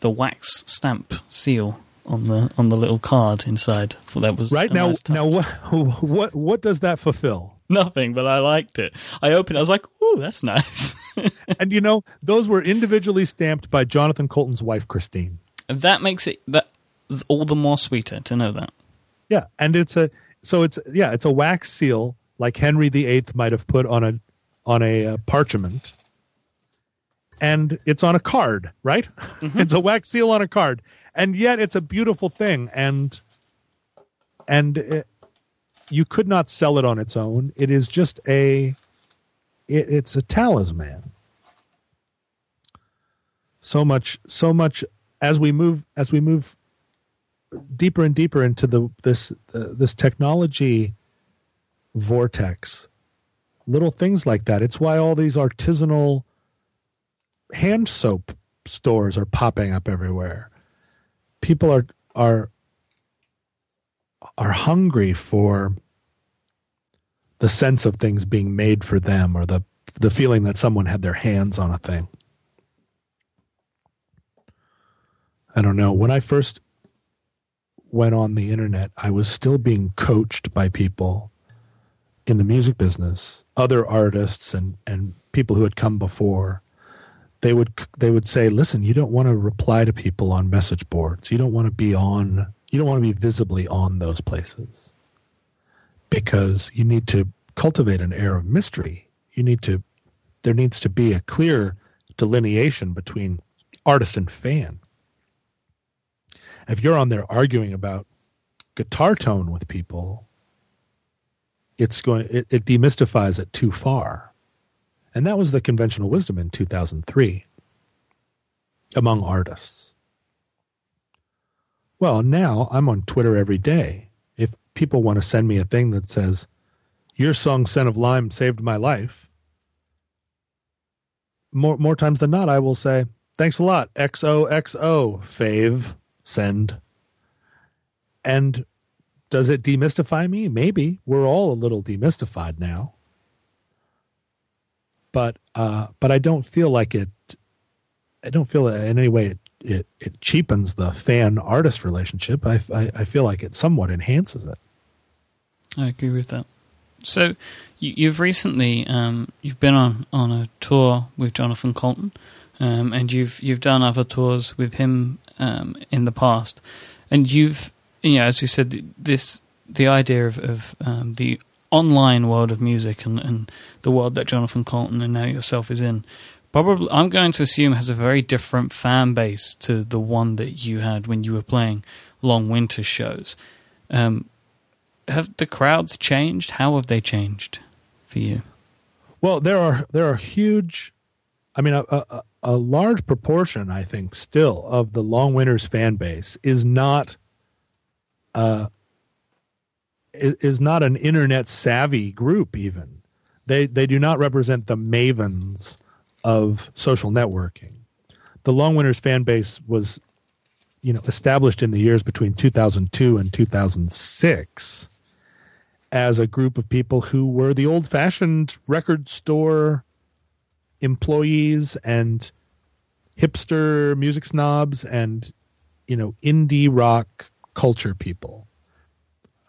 the wax stamp seal on the on the little card inside. Well, that was right now. Nice now, what what what does that fulfill? Nothing, but I liked it. I opened. it. I was like, "Ooh, that's nice." and you know, those were individually stamped by Jonathan Coulton's wife, Christine. That makes it that all the more sweeter to know that. Yeah, and it's a so it's yeah it's a wax seal like Henry VIII might have put on a on a uh, parchment and it's on a card, right? Mm-hmm. it's a wax seal on a card, and yet it's a beautiful thing, and and it, you could not sell it on its own. It is just a, it, it's a talisman. So much, so much as we move as we move deeper and deeper into the this uh, this technology vortex little things like that it's why all these artisanal hand soap stores are popping up everywhere. People are are are hungry for the sense of things being made for them or the the feeling that someone had their hands on a thing. I don't know. When I first went on the internet, I was still being coached by people in the music business, other artists and, and people who had come before they would they would say, "Listen, you don't want to reply to people on message boards. You don't want to be on. You don't want to be visibly on those places because you need to cultivate an air of mystery. You need to. There needs to be a clear delineation between artist and fan. If you're on there arguing about guitar tone with people, it's going. It, it demystifies it too far." And that was the conventional wisdom in 2003 among artists. Well, now I'm on Twitter every day. If people want to send me a thing that says, Your song Scent of Lime saved my life, more, more times than not, I will say, Thanks a lot. XOXO, fave, send. And does it demystify me? Maybe. We're all a little demystified now but uh, but I don't feel like it. I don't feel in any way it, it, it cheapens the fan artist relationship. I, I, I feel like it somewhat enhances it. I agree with that. So you, have recently um, you've been on, on a tour with Jonathan Coulton, um, and you've you've done other tours with him um, in the past, and you've you know as you said this the idea of, of um, the online world of music and, and the world that Jonathan Coulton and now yourself is in, probably I'm going to assume has a very different fan base to the one that you had when you were playing long winter shows. Um, have the crowds changed? How have they changed for you? Well, there are there are huge. I mean, a, a, a large proportion, I think, still of the Long Winters fan base is not. Uh, is not an internet savvy group. Even they they do not represent the mavens of social networking. The Long Winters fan base was, you know, established in the years between 2002 and 2006 as a group of people who were the old fashioned record store employees and hipster music snobs and you know indie rock culture people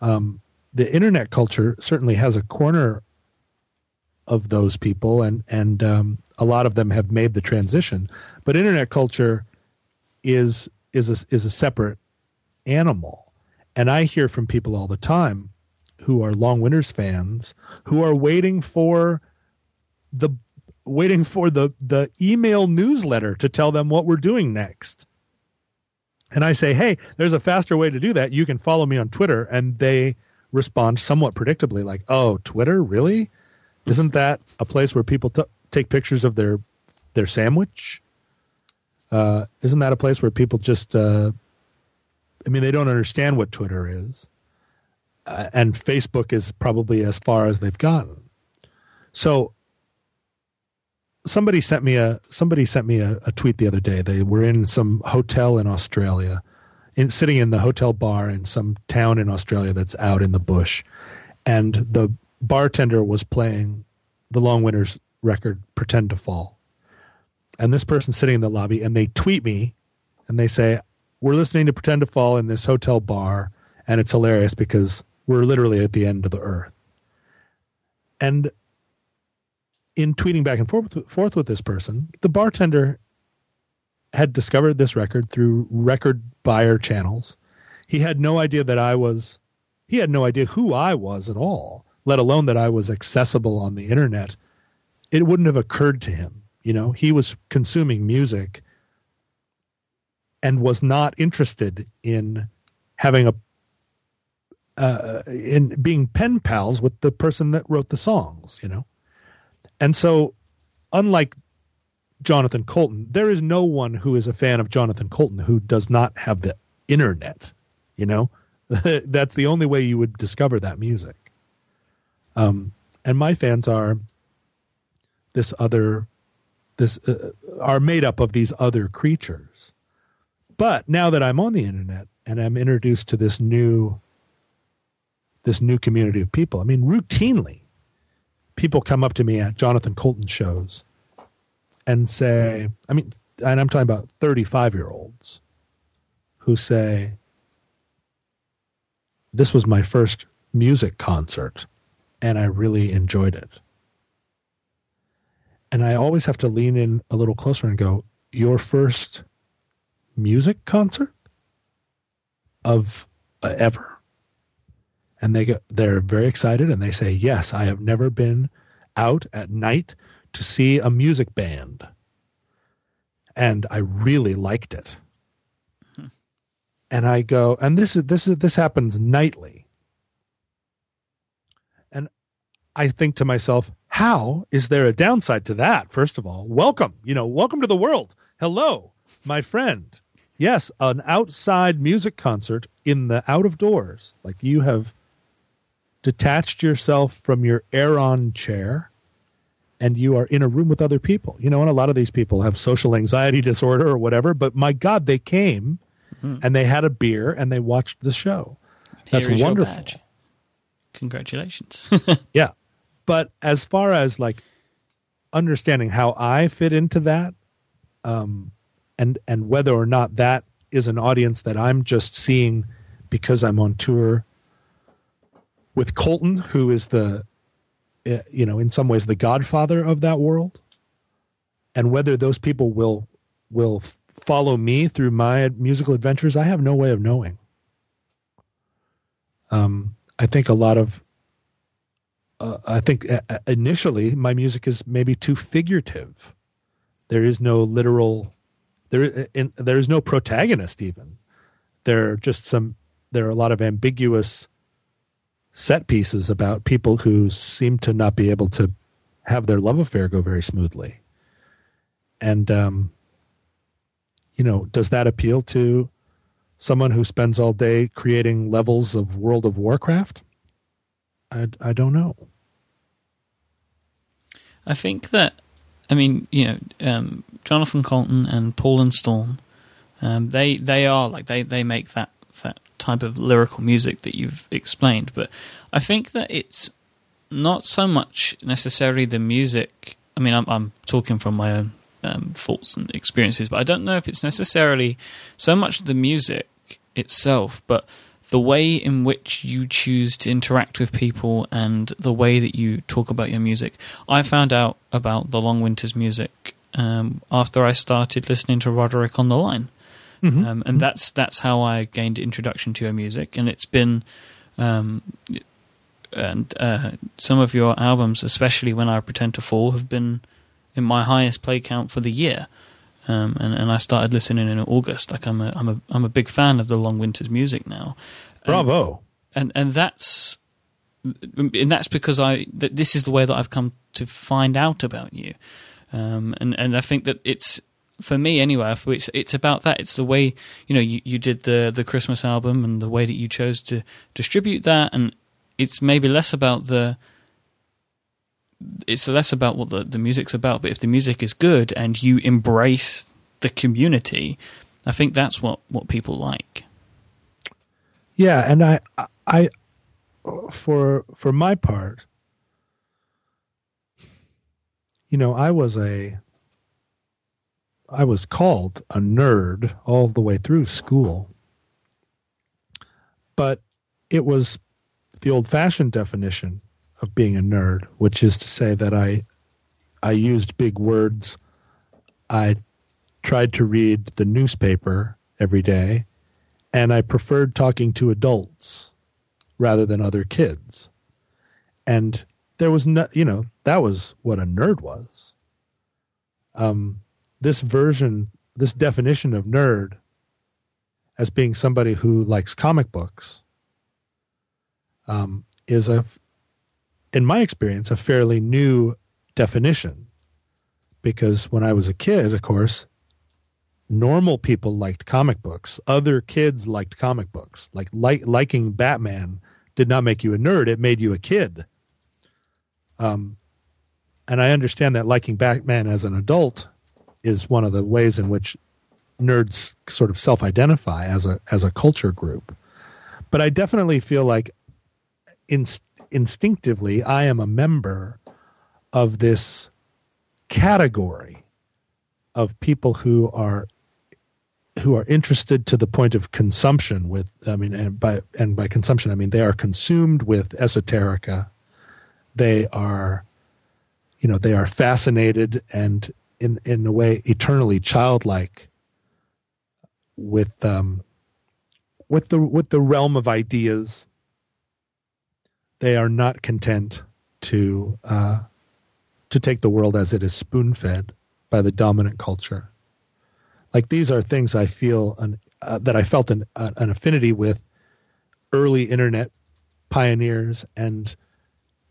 um, the internet culture certainly has a corner of those people and and um, a lot of them have made the transition but internet culture is is a, is a separate animal and i hear from people all the time who are long winters fans who are waiting for the waiting for the the email newsletter to tell them what we're doing next. And I say, "Hey, there's a faster way to do that. You can follow me on Twitter." And they respond somewhat predictably like, "Oh, Twitter? Really? Isn't that a place where people t- take pictures of their their sandwich? Uh, isn't that a place where people just uh, I mean, they don't understand what Twitter is. Uh, and Facebook is probably as far as they've gotten. So somebody sent me a somebody sent me a, a, tweet the other day. They were in some hotel in Australia, in sitting in the hotel bar in some town in Australia that's out in the bush, and the bartender was playing the Long Winters record "Pretend to Fall," and this person sitting in the lobby, and they tweet me, and they say, "We're listening to Pretend to Fall in this hotel bar, and it's hilarious because we're literally at the end of the earth." And in tweeting back and forth, forth with this person, the bartender had discovered this record through record buyer channels. He had no idea that I was, he had no idea who I was at all, let alone that I was accessible on the internet. It wouldn't have occurred to him. You know, he was consuming music and was not interested in having a uh, in being pen pals with the person that wrote the songs, you know. And so, unlike Jonathan Coulton. there is no one who is a fan of Jonathan Coulton who does not have the internet. You know, that's the only way you would discover that music. Um, and my fans are this other, this uh, are made up of these other creatures. But now that I'm on the internet and I'm introduced to this new, this new community of people, I mean, routinely people come up to me at Jonathan Coulton shows and say, I mean, and I'm talking about 35 year olds who say, This was my first music concert and I really enjoyed it. And I always have to lean in a little closer and go, Your first music concert of uh, ever? and they get they're very excited and they say, "Yes, I have never been out at night to see a music band." And I really liked it. And I go, and this is this is this happens nightly. And I think to myself, how is there a downside to that? First of all, welcome, you know, welcome to the world. Hello, my friend. Yes, an outside music concert in the out of doors, like you have detached yourself from your Aeron chair and you are in a room with other people. You know, and a lot of these people have social anxiety disorder or whatever, but my God, they came mm-hmm. and they had a beer and they watched the show. That's wonderful. Congratulations. yeah. But as far as like understanding how I fit into that, um, and and whether or not that is an audience that I'm just seeing because I'm on tour with Coulton, who is the, you know, in some ways the godfather of that world, and whether those people will will follow me through my musical adventures, I have no way of knowing. Um, I think a lot of, uh, I think uh, uh initially my music is maybe too figurative. There is no literal, there in, there is no protagonist even. There are just some. There are a lot of ambiguous set pieces about people who seem to not be able to have their love affair go very smoothly. And, um, you know, does that appeal to someone who spends all day creating levels of World of Warcraft? I, I don't know. I think that, I mean, you know, um, Jonathan Coulton and Paul and Storm, um, they they are like they they make that that type of lyrical music that you've explained, but I think that it's not so much necessarily the music. I mean, I'm, I'm talking from my own um, and experiences, but I don't know if it's necessarily so much the music itself, but the way in which you choose to interact with people and the way that you talk about your music. I found out about the Long Winters music um, after I started listening to Roderick on the Line. Mm-hmm. Um, and mm-hmm. that's that's how I gained introduction to your music, and it's been, um, and uh, some of your albums, especially when I pretend to fall, have been in my highest play count for the year. Um, and, and I started listening in August. Like I'm a I'm a I'm a big fan of the Long Winters music now. Bravo! And and that's and that's because I that this is the way that I've come to find out about you. Um, and and I think that it's for me anyway. It's it's about that. It's the way you know you, you did the the Christmas album and the way that you chose to distribute that, and it's maybe less about the it's less about what the, the music's about, but if the music is good and you embrace the community, I think that's what, what people like. Yeah, and I I for for my part, you know, I was a I was called a nerd all the way through school. But it was the old fashioned definition of being a nerd, which is to say that I I used big words. I tried to read the newspaper every day, and I preferred talking to adults rather than other kids. And there was no, you know, that was what a nerd was. Um, this version, this definition of nerd as being somebody who likes comic books um, is a in my experience, a fairly new definition. Because when I was a kid, of course, normal people liked comic books. Other kids liked comic books. Like, like liking Batman did not make you a nerd; it made you a kid. Um, and I understand that liking Batman as an adult is one of the ways in which nerds sort of self-identify as a as a culture group. But I definitely feel like in instinctively I am a member of this category of people who are who are interested to the point of consumption with I mean and by and by consumption I mean they are consumed with esoterica they are you know they are fascinated and in in a way eternally childlike with um with the with the realm of ideas they are not content to uh, to take the world as it is spoon fed by the dominant culture. Like these are things I feel an, uh, that I felt an, uh, an affinity with early internet pioneers and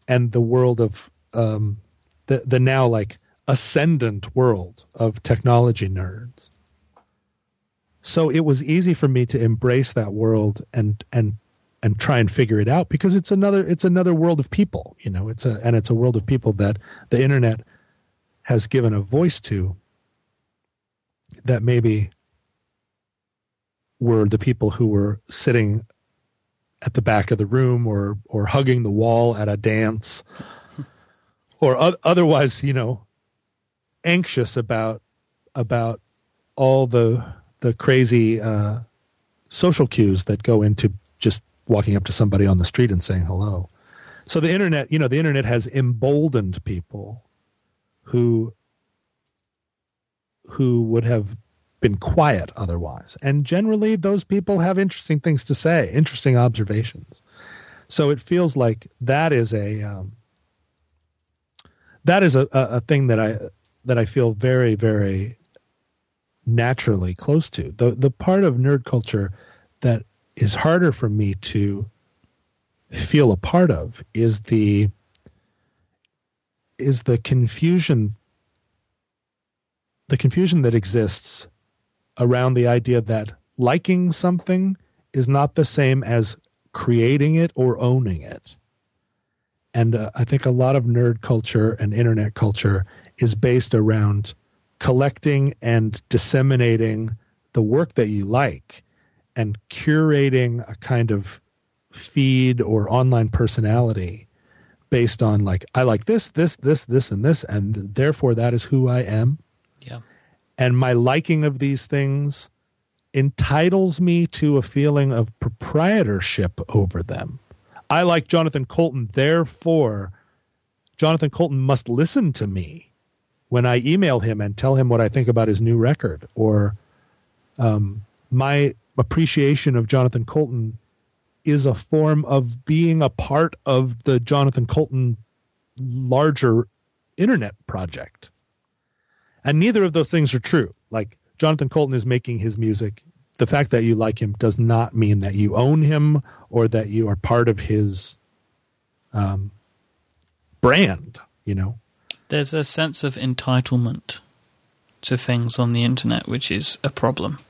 and the world of um, the the now like ascendant world of technology nerds. So it was easy for me to embrace that world and and and try and figure it out because it's another it's another world of people you know it's a and it's a world of people that the internet has given a voice to that maybe were the people who were sitting at the back of the room or or hugging the wall at a dance or o- otherwise you know anxious about about all the the crazy uh, social cues that go into just walking up to somebody on the street and saying hello. So the internet, you know, the internet has emboldened people who who would have been quiet otherwise. And generally those people have interesting things to say, interesting observations. So it feels like that is a um, that is a, a, a thing that I that I feel very very naturally close to. The the part of nerd culture that is harder for me to feel a part of is the is the confusion the confusion that exists around the idea that liking something is not the same as creating it or owning it. And uh, I think a lot of nerd culture and internet culture is based around collecting and disseminating the work that you like and curating a kind of feed or online personality based on like I like this, this, this, this, and this, and therefore that is who I am. Yeah. And my liking of these things entitles me to a feeling of proprietorship over them. I like Jonathan Coulton, therefore Jonathan Coulton must listen to me when I email him and tell him what I think about his new record, or um, my appreciation of Jonathan Coulton is a form of being a part of the Jonathan Coulton larger internet project. And neither of those things are true. Like Jonathan Coulton is making his music. The fact that you like him does not mean that you own him or that you are part of his um, brand, you know? There's a sense of entitlement to things on the internet, which is a problem.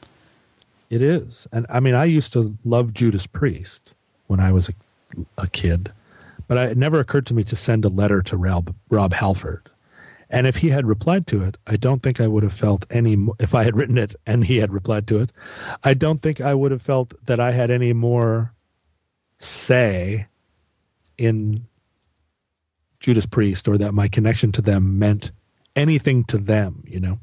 It is. And I mean, I used to love Judas Priest when I was a, a kid, but I, it never occurred to me to send a letter to Rob, Rob Halford. And if he had replied to it, I don't think I would have felt any, if I had written it and he had replied to it, I don't think I would have felt that I had any more say in Judas Priest or that my connection to them meant anything to them, you know?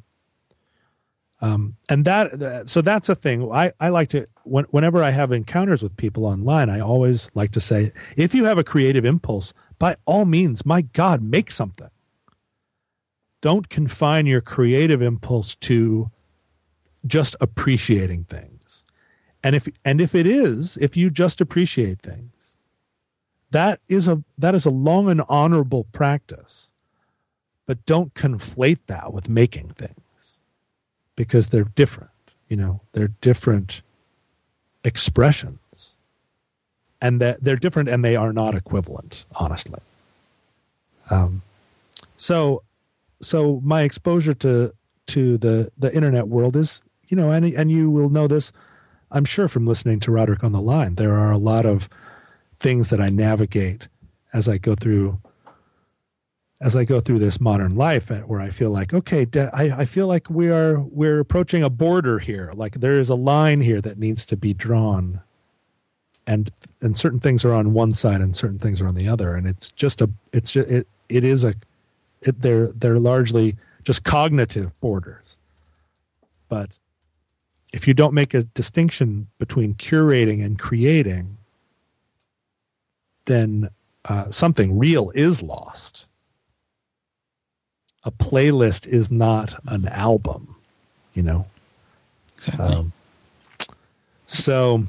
Um, and that, so that's a thing. I, I like to, when, whenever I have encounters with people online, I always like to say, if you have a creative impulse, by all means, my God, make something. Don't confine your creative impulse to just appreciating things. And if, and if it is, if you just appreciate things, that is a, that is a long and honorable practice. But don't conflate that with making things because they're different. You know, they're different expressions, and that they're different, and they are not equivalent. Honestly, um, so so my exposure to to the the internet world is you know, and and you will know this, I'm sure from listening to Roderick on the line. There are a lot of things that I navigate as I go through as I go through this modern life where I feel like, okay, I, I feel like we are, we're approaching a border here. Like there is a line here that needs to be drawn. And, and certain things are on one side and certain things are on the other. And it's just a, it's just, it, it is a, it, they're, they're largely just cognitive borders. But if you don't make a distinction between curating and creating, then uh, something real is lost a playlist is not an album, you know. Exactly. Um, so,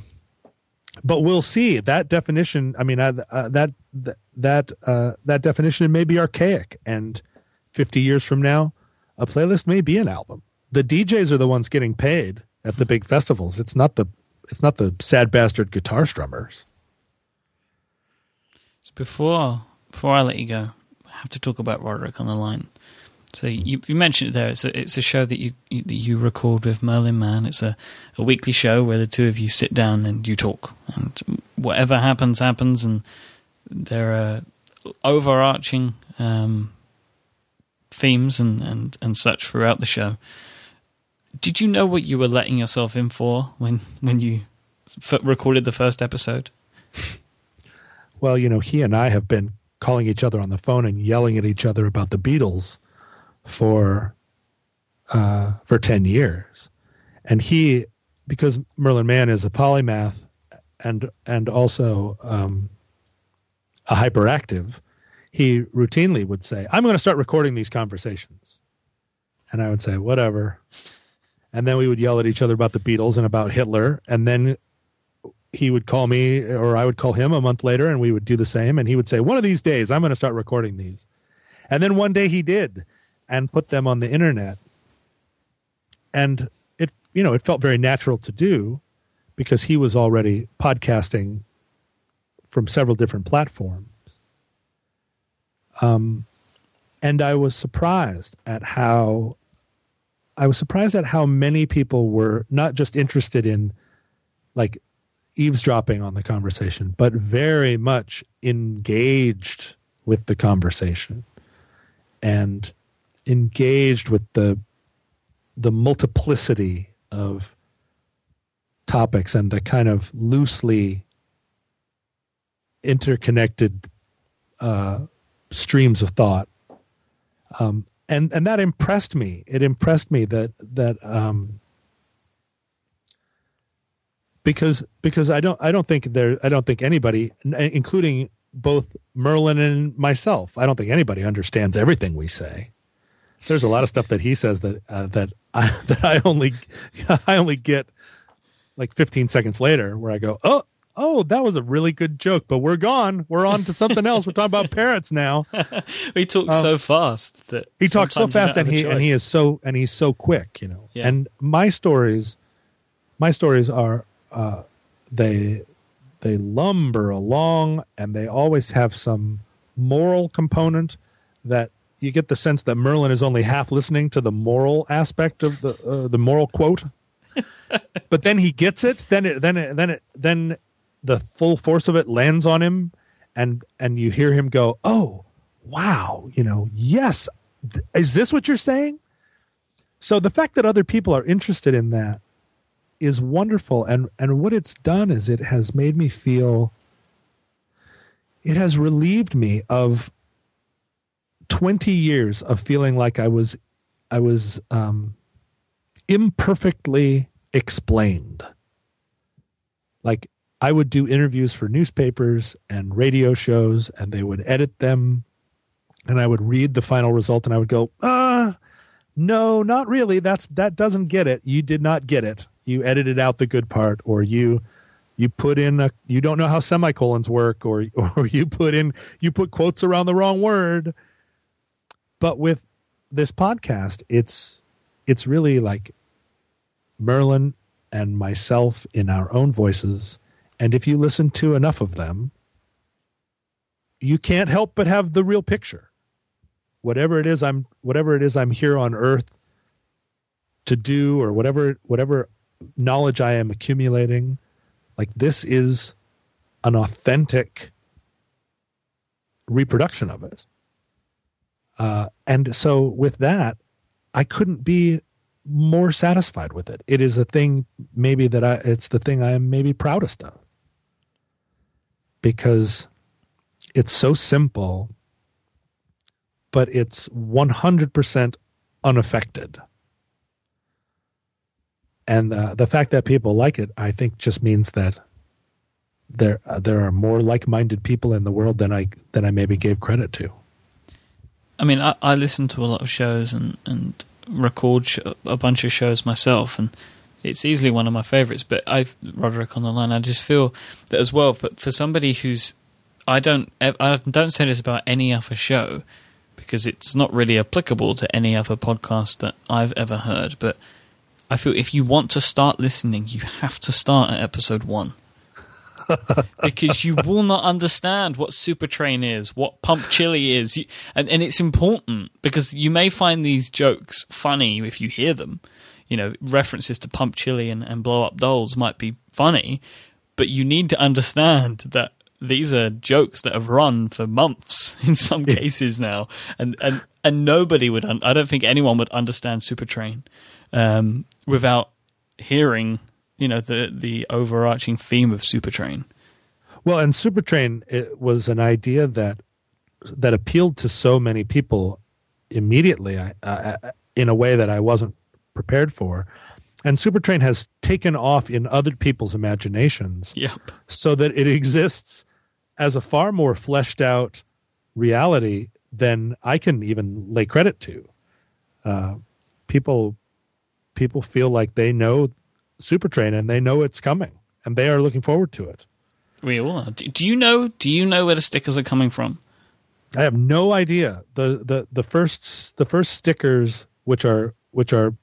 but we'll see that definition. I mean, uh, uh, that that uh, that definition may be archaic, and fifty years from now, a playlist may be an album. The DJs are the ones getting paid at the big festivals. It's not the it's not the sad bastard guitar strummers. Before before I let you go, I have to talk about Roderick on the line. So you, you, mentioned it there. It's a, it's a show that you, you, that you record with Merlin Mann. It's a, a weekly show where the two of you sit down and you talk, and whatever happens happens. And there are overarching um, themes and, and, and such throughout the show. Did you know what you were letting yourself in for when when you f- recorded the first episode? Well, you know, he and I have been calling each other on the phone and yelling at each other about the Beatles for uh, for ten years, and he because Merlin Mann is a polymath and and also um, a hyperactive, he routinely would say, "I'm going to start recording these conversations," and I would say, "Whatever," and then we would yell at each other about the Beatles and about Hitler, and then he would call me or I would call him a month later and we would do the same and he would say one of these days I'm going to start recording these. And then one day he did and put them on the internet. And it, you know, it felt very natural to do because he was already podcasting from several different platforms. Um, and I was surprised at how I was surprised at how many people were not just interested in like eavesdropping on the conversation, but very much engaged with the conversation and engaged with the the multiplicity of topics and the kind of loosely interconnected uh, streams of thought. Um, and and that impressed me. It impressed me that that um, because because I don't I don't think there I don't think anybody, including both Merlin and myself, I don't think anybody understands everything we say. There's a lot of stuff that he says that uh, that I that I only I only get like 15 seconds later, where I go, oh oh, that was a really good joke, but we're gone. We're on to something else. We're talking about parents now. he talks um, so fast that he talks so fast, and he and he is so and he's so quick, you know. Yeah. And my stories, my stories are uh, they they lumber along, and they always have some moral component that you get the sense that Merlin is only half listening to the moral aspect of the uh, the moral quote. but then he gets it. Then it then it then it then the full force of it lands on him and and you hear him go oh wow you know yes th- is this what you're saying so the fact that other people are interested in that is wonderful and and what it's done is it has made me feel it has relieved me of 20 years of feeling like I was I was um imperfectly explained like I would do interviews for newspapers and radio shows, and they would edit them, and I would read the final result, and I would go, ah, no, not really. That's that doesn't get it. You did not get it. You edited out the good part, or you you put in a you don't know how semicolons work, or or you put in you put quotes around the wrong word. But with this podcast, it's it's really like Merlin and myself in our own voices and if you listen to enough of them, you can't help but have the real picture. Whatever it is I'm whatever it is I'm here on earth to do or whatever whatever knowledge I am accumulating, like this is an authentic reproduction of it. Uh, and so with that, I couldn't be more satisfied with it. It is a thing maybe that I it's the thing I am maybe proudest of because it's so simple, but it's 100% unaffected. And uh, the fact that people like it, I think, just means that there uh, there are more like-minded people in the world than I than I maybe gave credit to. I mean, I, I listen to a lot of shows and and record sh- a bunch of shows myself, and it's easily one of my favorites. But I've Roderick on the line. I just feel that as well. But for somebody who's, I don't, I don't say this about any other show because it's not really applicable to any other podcast that I've ever heard. But I feel if you want to start listening, you have to start at episode one. because you will not understand what Super Train is, what Pump Chili is, you, and and it's important because you may find these jokes funny if you hear them, you know, references to Pump Chili and, and Blow Up Dolls might be funny, but you need to understand that these are jokes that have run for months in some cases now, and and and nobody would. Un- I don't think anyone would understand Supertrain um, without hearing, you know, the the overarching theme of Supertrain. Well, and Supertrain it was an idea that that appealed to so many people immediately. I, in a way that I wasn't prepared for. And Supertrain has taken off in other people's imaginations yep. so that it exists as a far more fleshed out reality than I can even lay credit to. Uh, people people feel like they know Supertrain and they know it's coming and they are looking forward to it. We all are. Do you know? Do you know where the stickers are coming from? I have no idea. the the The first the first stickers, which are which are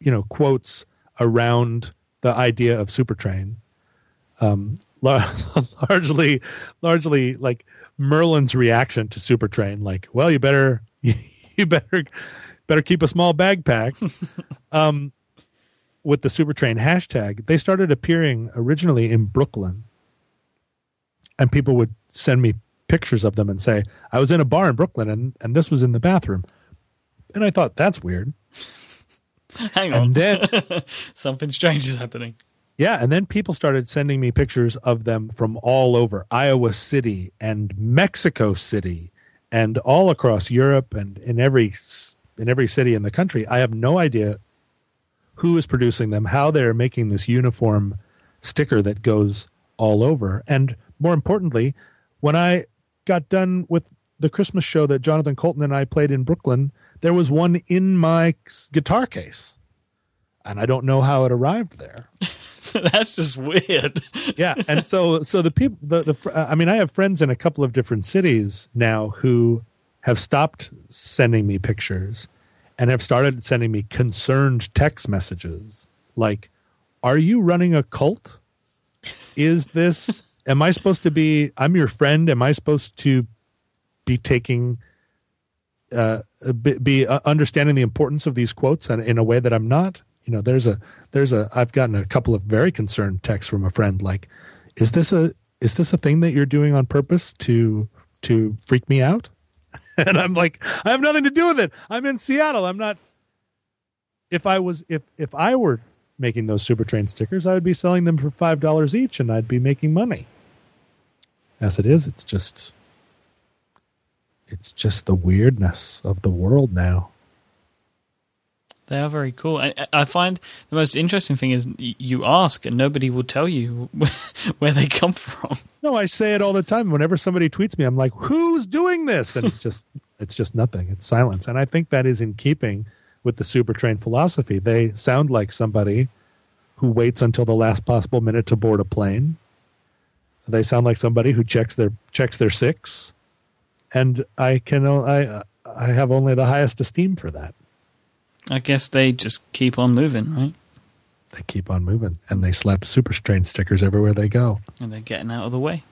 you know quotes around the idea of Supertrain um, lar- largely, largely like Merlin's reaction to Supertrain. Like, well, you better, you better, better keep a small bag packed. um, with the Supertrain hashtag, they started appearing originally in Brooklyn, and people would send me pictures of them and say, "I was in a bar in Brooklyn, and and this was in the bathroom," and I thought that's weird. Hang on. And then Something strange is happening. Yeah, and then people started sending me pictures of them from all over Iowa City and Mexico City and all across Europe and in every in every city in the country. I have no idea who is producing them, how they're making this uniform sticker that goes all over. And more importantly, when I got done with the Christmas show that Jonathan Coulton and I played in Brooklyn, there was one in my guitar case. And I don't know how it arrived there. That's just weird. yeah, and so so the people the, the I mean I have friends in a couple of different cities now who have stopped sending me pictures and have started sending me concerned text messages like are you running a cult? Is this am I supposed to be I'm your friend am I supposed to be taking uh, be, be uh, understanding the importance of these quotes and in a way that I'm not? you know there's a there's a i've gotten a couple of very concerned texts from a friend like is this a is this a thing that you're doing on purpose to to freak me out and i'm like i have nothing to do with it. I'm in seattle. I'm not if i was if if i were making those Supertrain stickers i would be selling them for five dollars each and i'd be making money. As it is it's just it's just the weirdness of the world now they are very cool. I, I, find the most interesting thing is you ask and nobody will tell you where they come from. No, I say it all the time. Whenever somebody tweets me, I'm like, "Who's doing this?" And it's just, it's just nothing. It's silence. And I think that is in keeping with the Supertrain philosophy. They sound like somebody who waits until the last possible minute to board a plane. They sound like somebody who checks their checks their six, and I can I I have only the highest esteem for that. I guess they just keep on moving, right? They keep on moving, and they slap Supertrain stickers everywhere they go. And they're getting out of the way.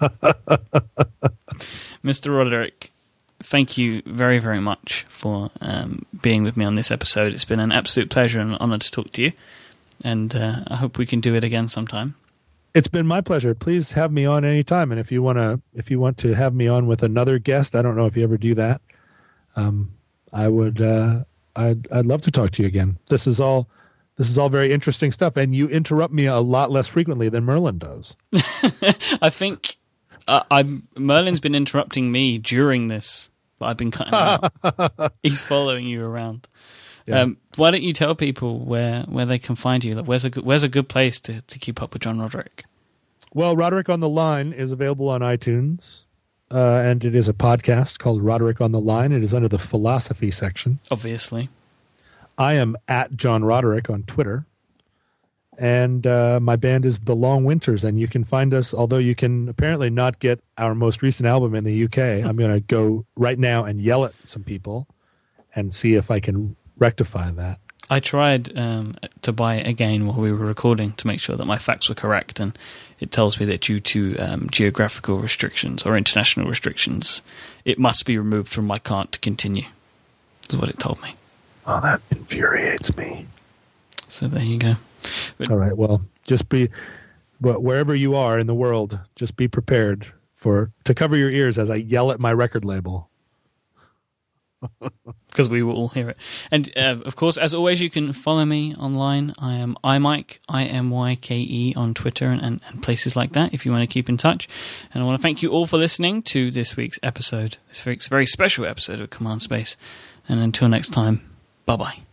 Mr. Roderick, thank you very, very much for um, being with me on this episode. It's been an absolute pleasure and an honor to talk to you, and uh, I hope we can do it again sometime. It's been my pleasure. Please have me on anytime, and if you want to, if you want to have me on with another guest, I don't know if you ever do that. Um, I would uh, I'd I'd love to talk to you again. This is all this is all very interesting stuff, and you interrupt me a lot less frequently than Merlin does. I think uh, I'm Merlin's been interrupting me during this, but I've been cutting out. He's following you around. Yeah. Um, why don't you tell people where, where they can find you? Like, where's a good, where's a good place to, to keep up with John Roderick? Well, Roderick on the Line is available on iTunes uh, and it is a podcast called Roderick on the Line. It is under the philosophy section. Obviously. I am at John Roderick on Twitter. And uh, my band is The Long Winters. And you can find us, although you can apparently not get our most recent album in the UK. I'm going to go right now and yell at some people and see if I can rectify that. I tried um, to buy it again while we were recording to make sure that my facts were correct, and it tells me that due to um, geographical restrictions or international restrictions, it must be removed from my cart to continue. Is what it told me. Oh, that infuriates me. So there you go. But, All right. Well, just be, but wherever you are in the world, just be prepared for to cover your ears as I yell at my record label because we will all hear it. And uh, of course, as always, you can follow me online. I am imyke, I M Y K E, on Twitter and, and, and, places like that if you want to keep in touch. And I want to thank you all for listening to this week's episode, this week's very special episode of Command Space. And until next time, bye bye.